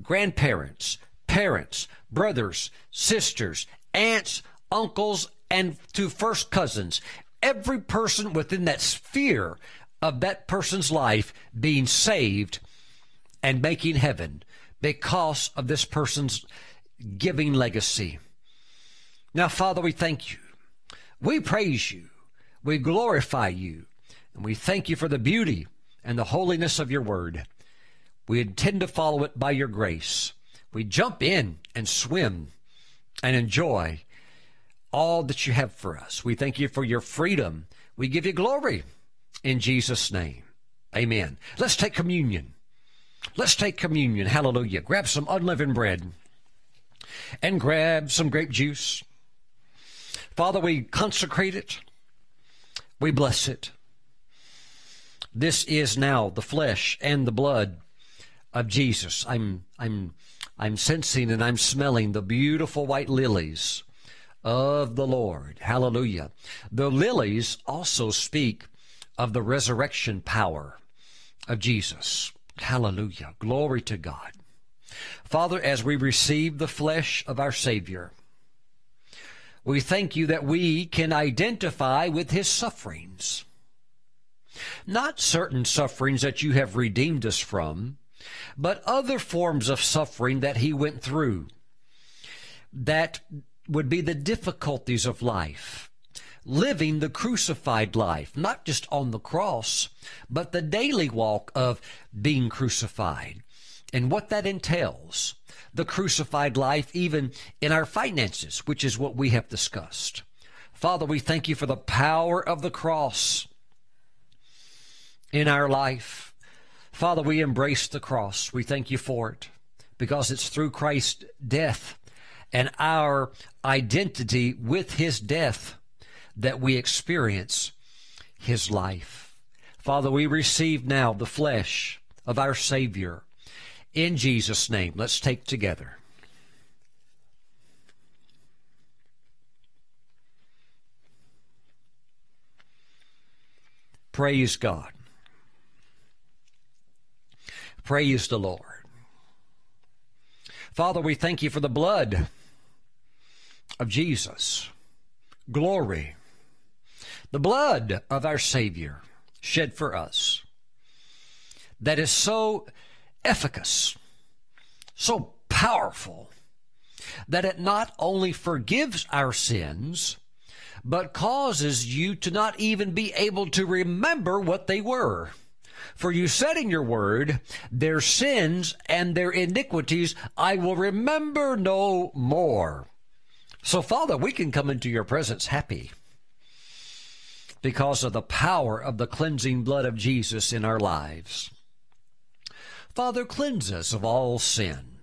grandparents, parents, brothers, sisters, aunts, uncles, and to first cousins. Every person within that sphere of that person's life being saved and making heaven because of this person's giving legacy. Now, Father, we thank you. We praise you. We glorify you. And we thank you for the beauty and the holiness of your word. We intend to follow it by your grace. We jump in and swim and enjoy all that you have for us. We thank you for your freedom. We give you glory in Jesus' name. Amen. Let's take communion. Let's take communion. Hallelujah. Grab some unleavened bread and grab some grape juice. Father, we consecrate it. We bless it. This is now the flesh and the blood of Jesus. I'm I'm I'm sensing and I'm smelling the beautiful white lilies of the Lord. Hallelujah. The lilies also speak of the resurrection power of Jesus. Hallelujah. Glory to God. Father, as we receive the flesh of our Savior, we thank you that we can identify with his sufferings. Not certain sufferings that you have redeemed us from, but other forms of suffering that he went through that would be the difficulties of life. Living the crucified life, not just on the cross, but the daily walk of being crucified and what that entails. The crucified life, even in our finances, which is what we have discussed. Father, we thank you for the power of the cross in our life. Father, we embrace the cross. We thank you for it because it's through Christ's death and our identity with his death that we experience his life. Father, we receive now the flesh of our Savior. In Jesus' name, let's take together. Praise God. Praise the Lord. Father, we thank you for the blood of Jesus. Glory. The blood of our Savior shed for us that is so efficacious, so powerful, that it not only forgives our sins, but causes you to not even be able to remember what they were. For you said in your word, their sins and their iniquities I will remember no more. So, Father, we can come into your presence happy because of the power of the cleansing blood of Jesus in our lives. Father, cleanse us of all sin.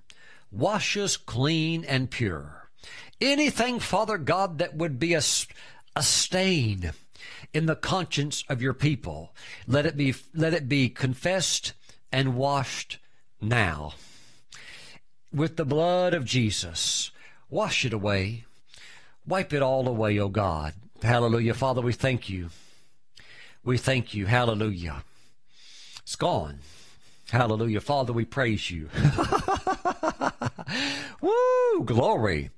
Wash us clean and pure. Anything, Father God, that would be a, a stain in the conscience of your people, let it be, let it be confessed and washed now. With the blood of Jesus, wash it away. Wipe it all away, O God. Hallelujah. Father, we thank you. We thank you. Hallelujah. It's gone. Hallelujah. Father, we praise you. Woo! Glory.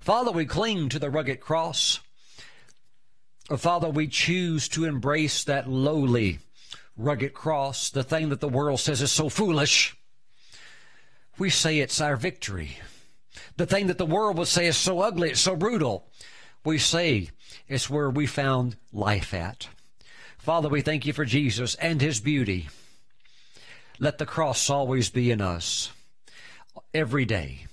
Father, we cling to the rugged cross. Father, we choose to embrace that lowly, rugged cross, the thing that the world says is so foolish. We say it's our victory. The thing that the world would say is so ugly, it's so brutal. We say it's where we found life at. Father, we thank you for Jesus and his beauty. Let the cross always be in us every day.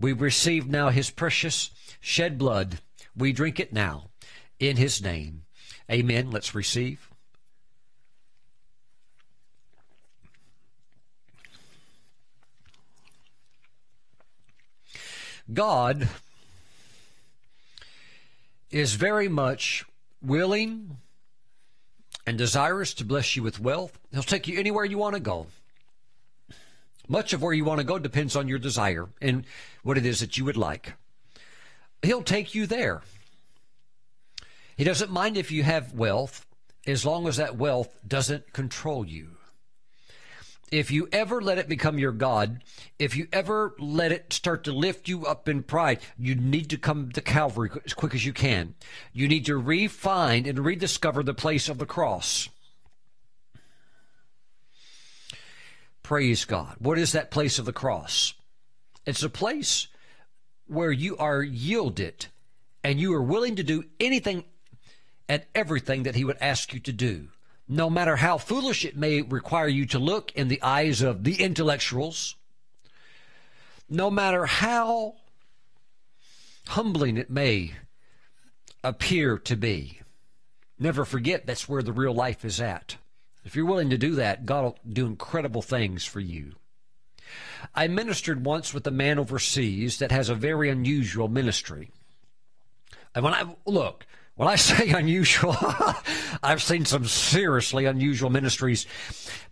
We receive now his precious shed blood. We drink it now in his name. Amen. Let's receive. God is very much willing and desirous to bless you with wealth. He'll take you anywhere you want to go. Much of where you want to go depends on your desire and what it is that you would like. He'll take you there. He doesn't mind if you have wealth as long as that wealth doesn't control you if you ever let it become your God, if you ever let it start to lift you up in pride, you need to come to Calvary as quick as you can. You need to refine and rediscover the place of the cross. Praise God. What is that place of the cross? It's a place where you are yielded and you are willing to do anything and everything that He would ask you to do no matter how foolish it may require you to look in the eyes of the intellectuals, no matter how humbling it may appear to be, never forget that's where the real life is at. If you're willing to do that, God will do incredible things for you. I ministered once with a man overseas that has a very unusual ministry. And when I look, when I say unusual, I've seen some seriously unusual ministries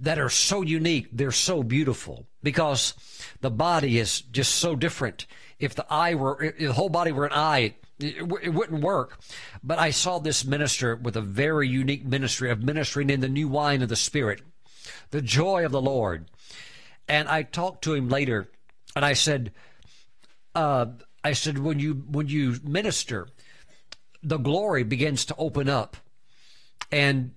that are so unique. They're so beautiful because the body is just so different. If the eye were, if the whole body were an eye, it, it wouldn't work. But I saw this minister with a very unique ministry of ministering in the new wine of the Spirit, the joy of the Lord. And I talked to him later and I said, uh, I said, when you, when you minister, the glory begins to open up. And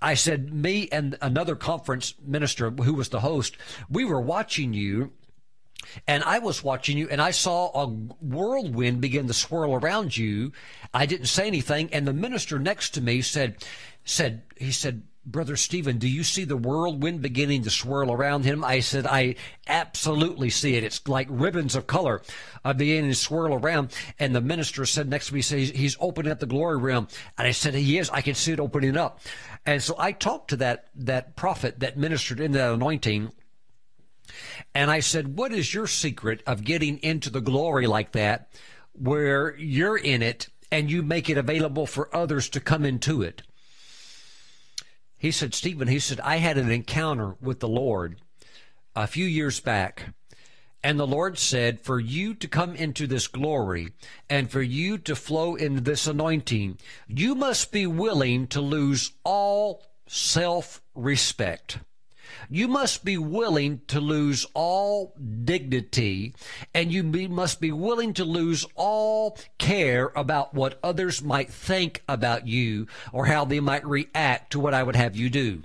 I said, me and another conference minister who was the host, we were watching you and I was watching you and I saw a whirlwind begin to swirl around you. I didn't say anything. And the minister next to me said, said, he said, Brother Stephen, do you see the whirlwind beginning to swirl around him? I said, I absolutely see it. It's like ribbons of color uh, beginning to swirl around. And the minister said next to me, says he's opening up the glory realm. And I said, he is. I can see it opening up. And so I talked to that, that prophet that ministered in that anointing. And I said, what is your secret of getting into the glory like that where you're in it and you make it available for others to come into it? He said, Stephen, he said, I had an encounter with the Lord a few years back. And the Lord said, For you to come into this glory and for you to flow in this anointing, you must be willing to lose all self respect. You must be willing to lose all dignity and you be, must be willing to lose all care about what others might think about you or how they might react to what I would have you do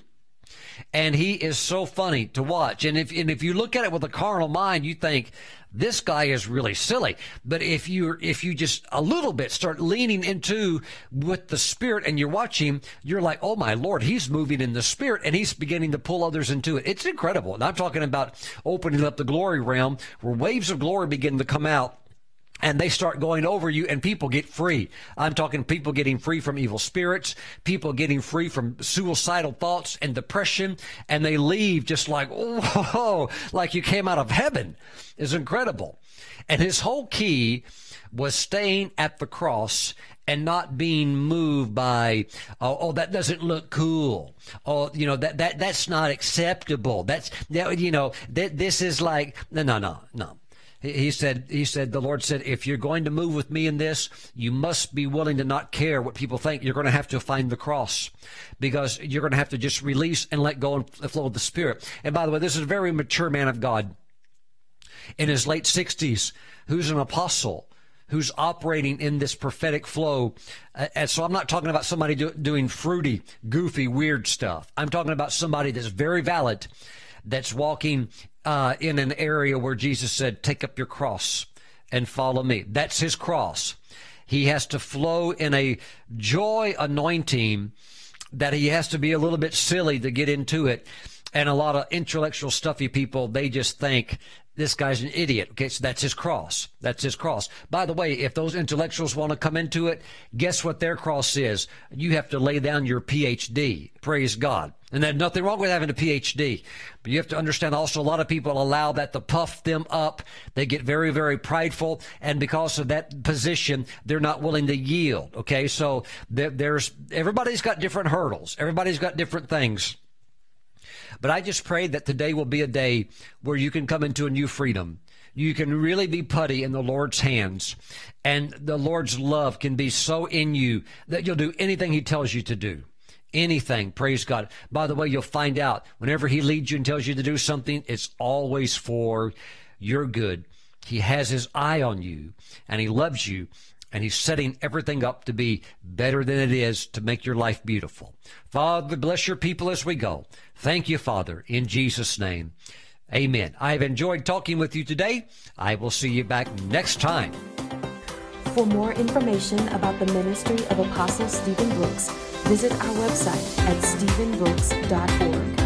and he is so funny to watch. And if and if you look at it with a carnal mind, you think this guy is really silly. But if you if you just a little bit start leaning into with the spirit and you're watching, you're like, oh my lord, he's moving in the spirit and he's beginning to pull others into it. It's incredible. And I'm talking about opening up the glory realm where waves of glory begin to come out and they start going over you and people get free. I'm talking people getting free from evil spirits, people getting free from suicidal thoughts and depression, and they leave just like, oh, like you came out of heaven. It's incredible. And his whole key was staying at the cross and not being moved by oh, oh, that doesn't look cool oh you know that that that's not acceptable that's that you know that this is like no no no no he said, he said, the Lord said, if you're going to move with me in this, you must be willing to not care what people think. You're going to have to find the cross because you're going to have to just release and let go and flow of the Spirit. And by the way, this is a very mature man of God in his late 60s who's an apostle who's operating in this prophetic flow. Uh, and so I'm not talking about somebody do, doing fruity, goofy, weird stuff. I'm talking about somebody that's very valid, that's walking uh, in an area where Jesus said, Take up your cross and follow me. That's his cross. He has to flow in a joy anointing that he has to be a little bit silly to get into it. And a lot of intellectual stuffy people, they just think this guy's an idiot. Okay, so that's his cross. That's his cross. By the way, if those intellectuals want to come into it, guess what their cross is? You have to lay down your PhD. Praise God. And there's nothing wrong with having a PhD. But you have to understand also a lot of people allow that to puff them up. They get very, very prideful. And because of that position, they're not willing to yield. Okay. So there, there's, everybody's got different hurdles. Everybody's got different things. But I just pray that today will be a day where you can come into a new freedom. You can really be putty in the Lord's hands, and the Lord's love can be so in you that you'll do anything He tells you to do. Anything, praise God. By the way, you'll find out whenever He leads you and tells you to do something, it's always for your good. He has His eye on you, and He loves you, and He's setting everything up to be better than it is to make your life beautiful. Father, bless your people as we go. Thank you, Father, in Jesus' name. Amen. I have enjoyed talking with you today. I will see you back next time. For more information about the ministry of Apostle Stephen Brooks, visit our website at stephenbrooks.org.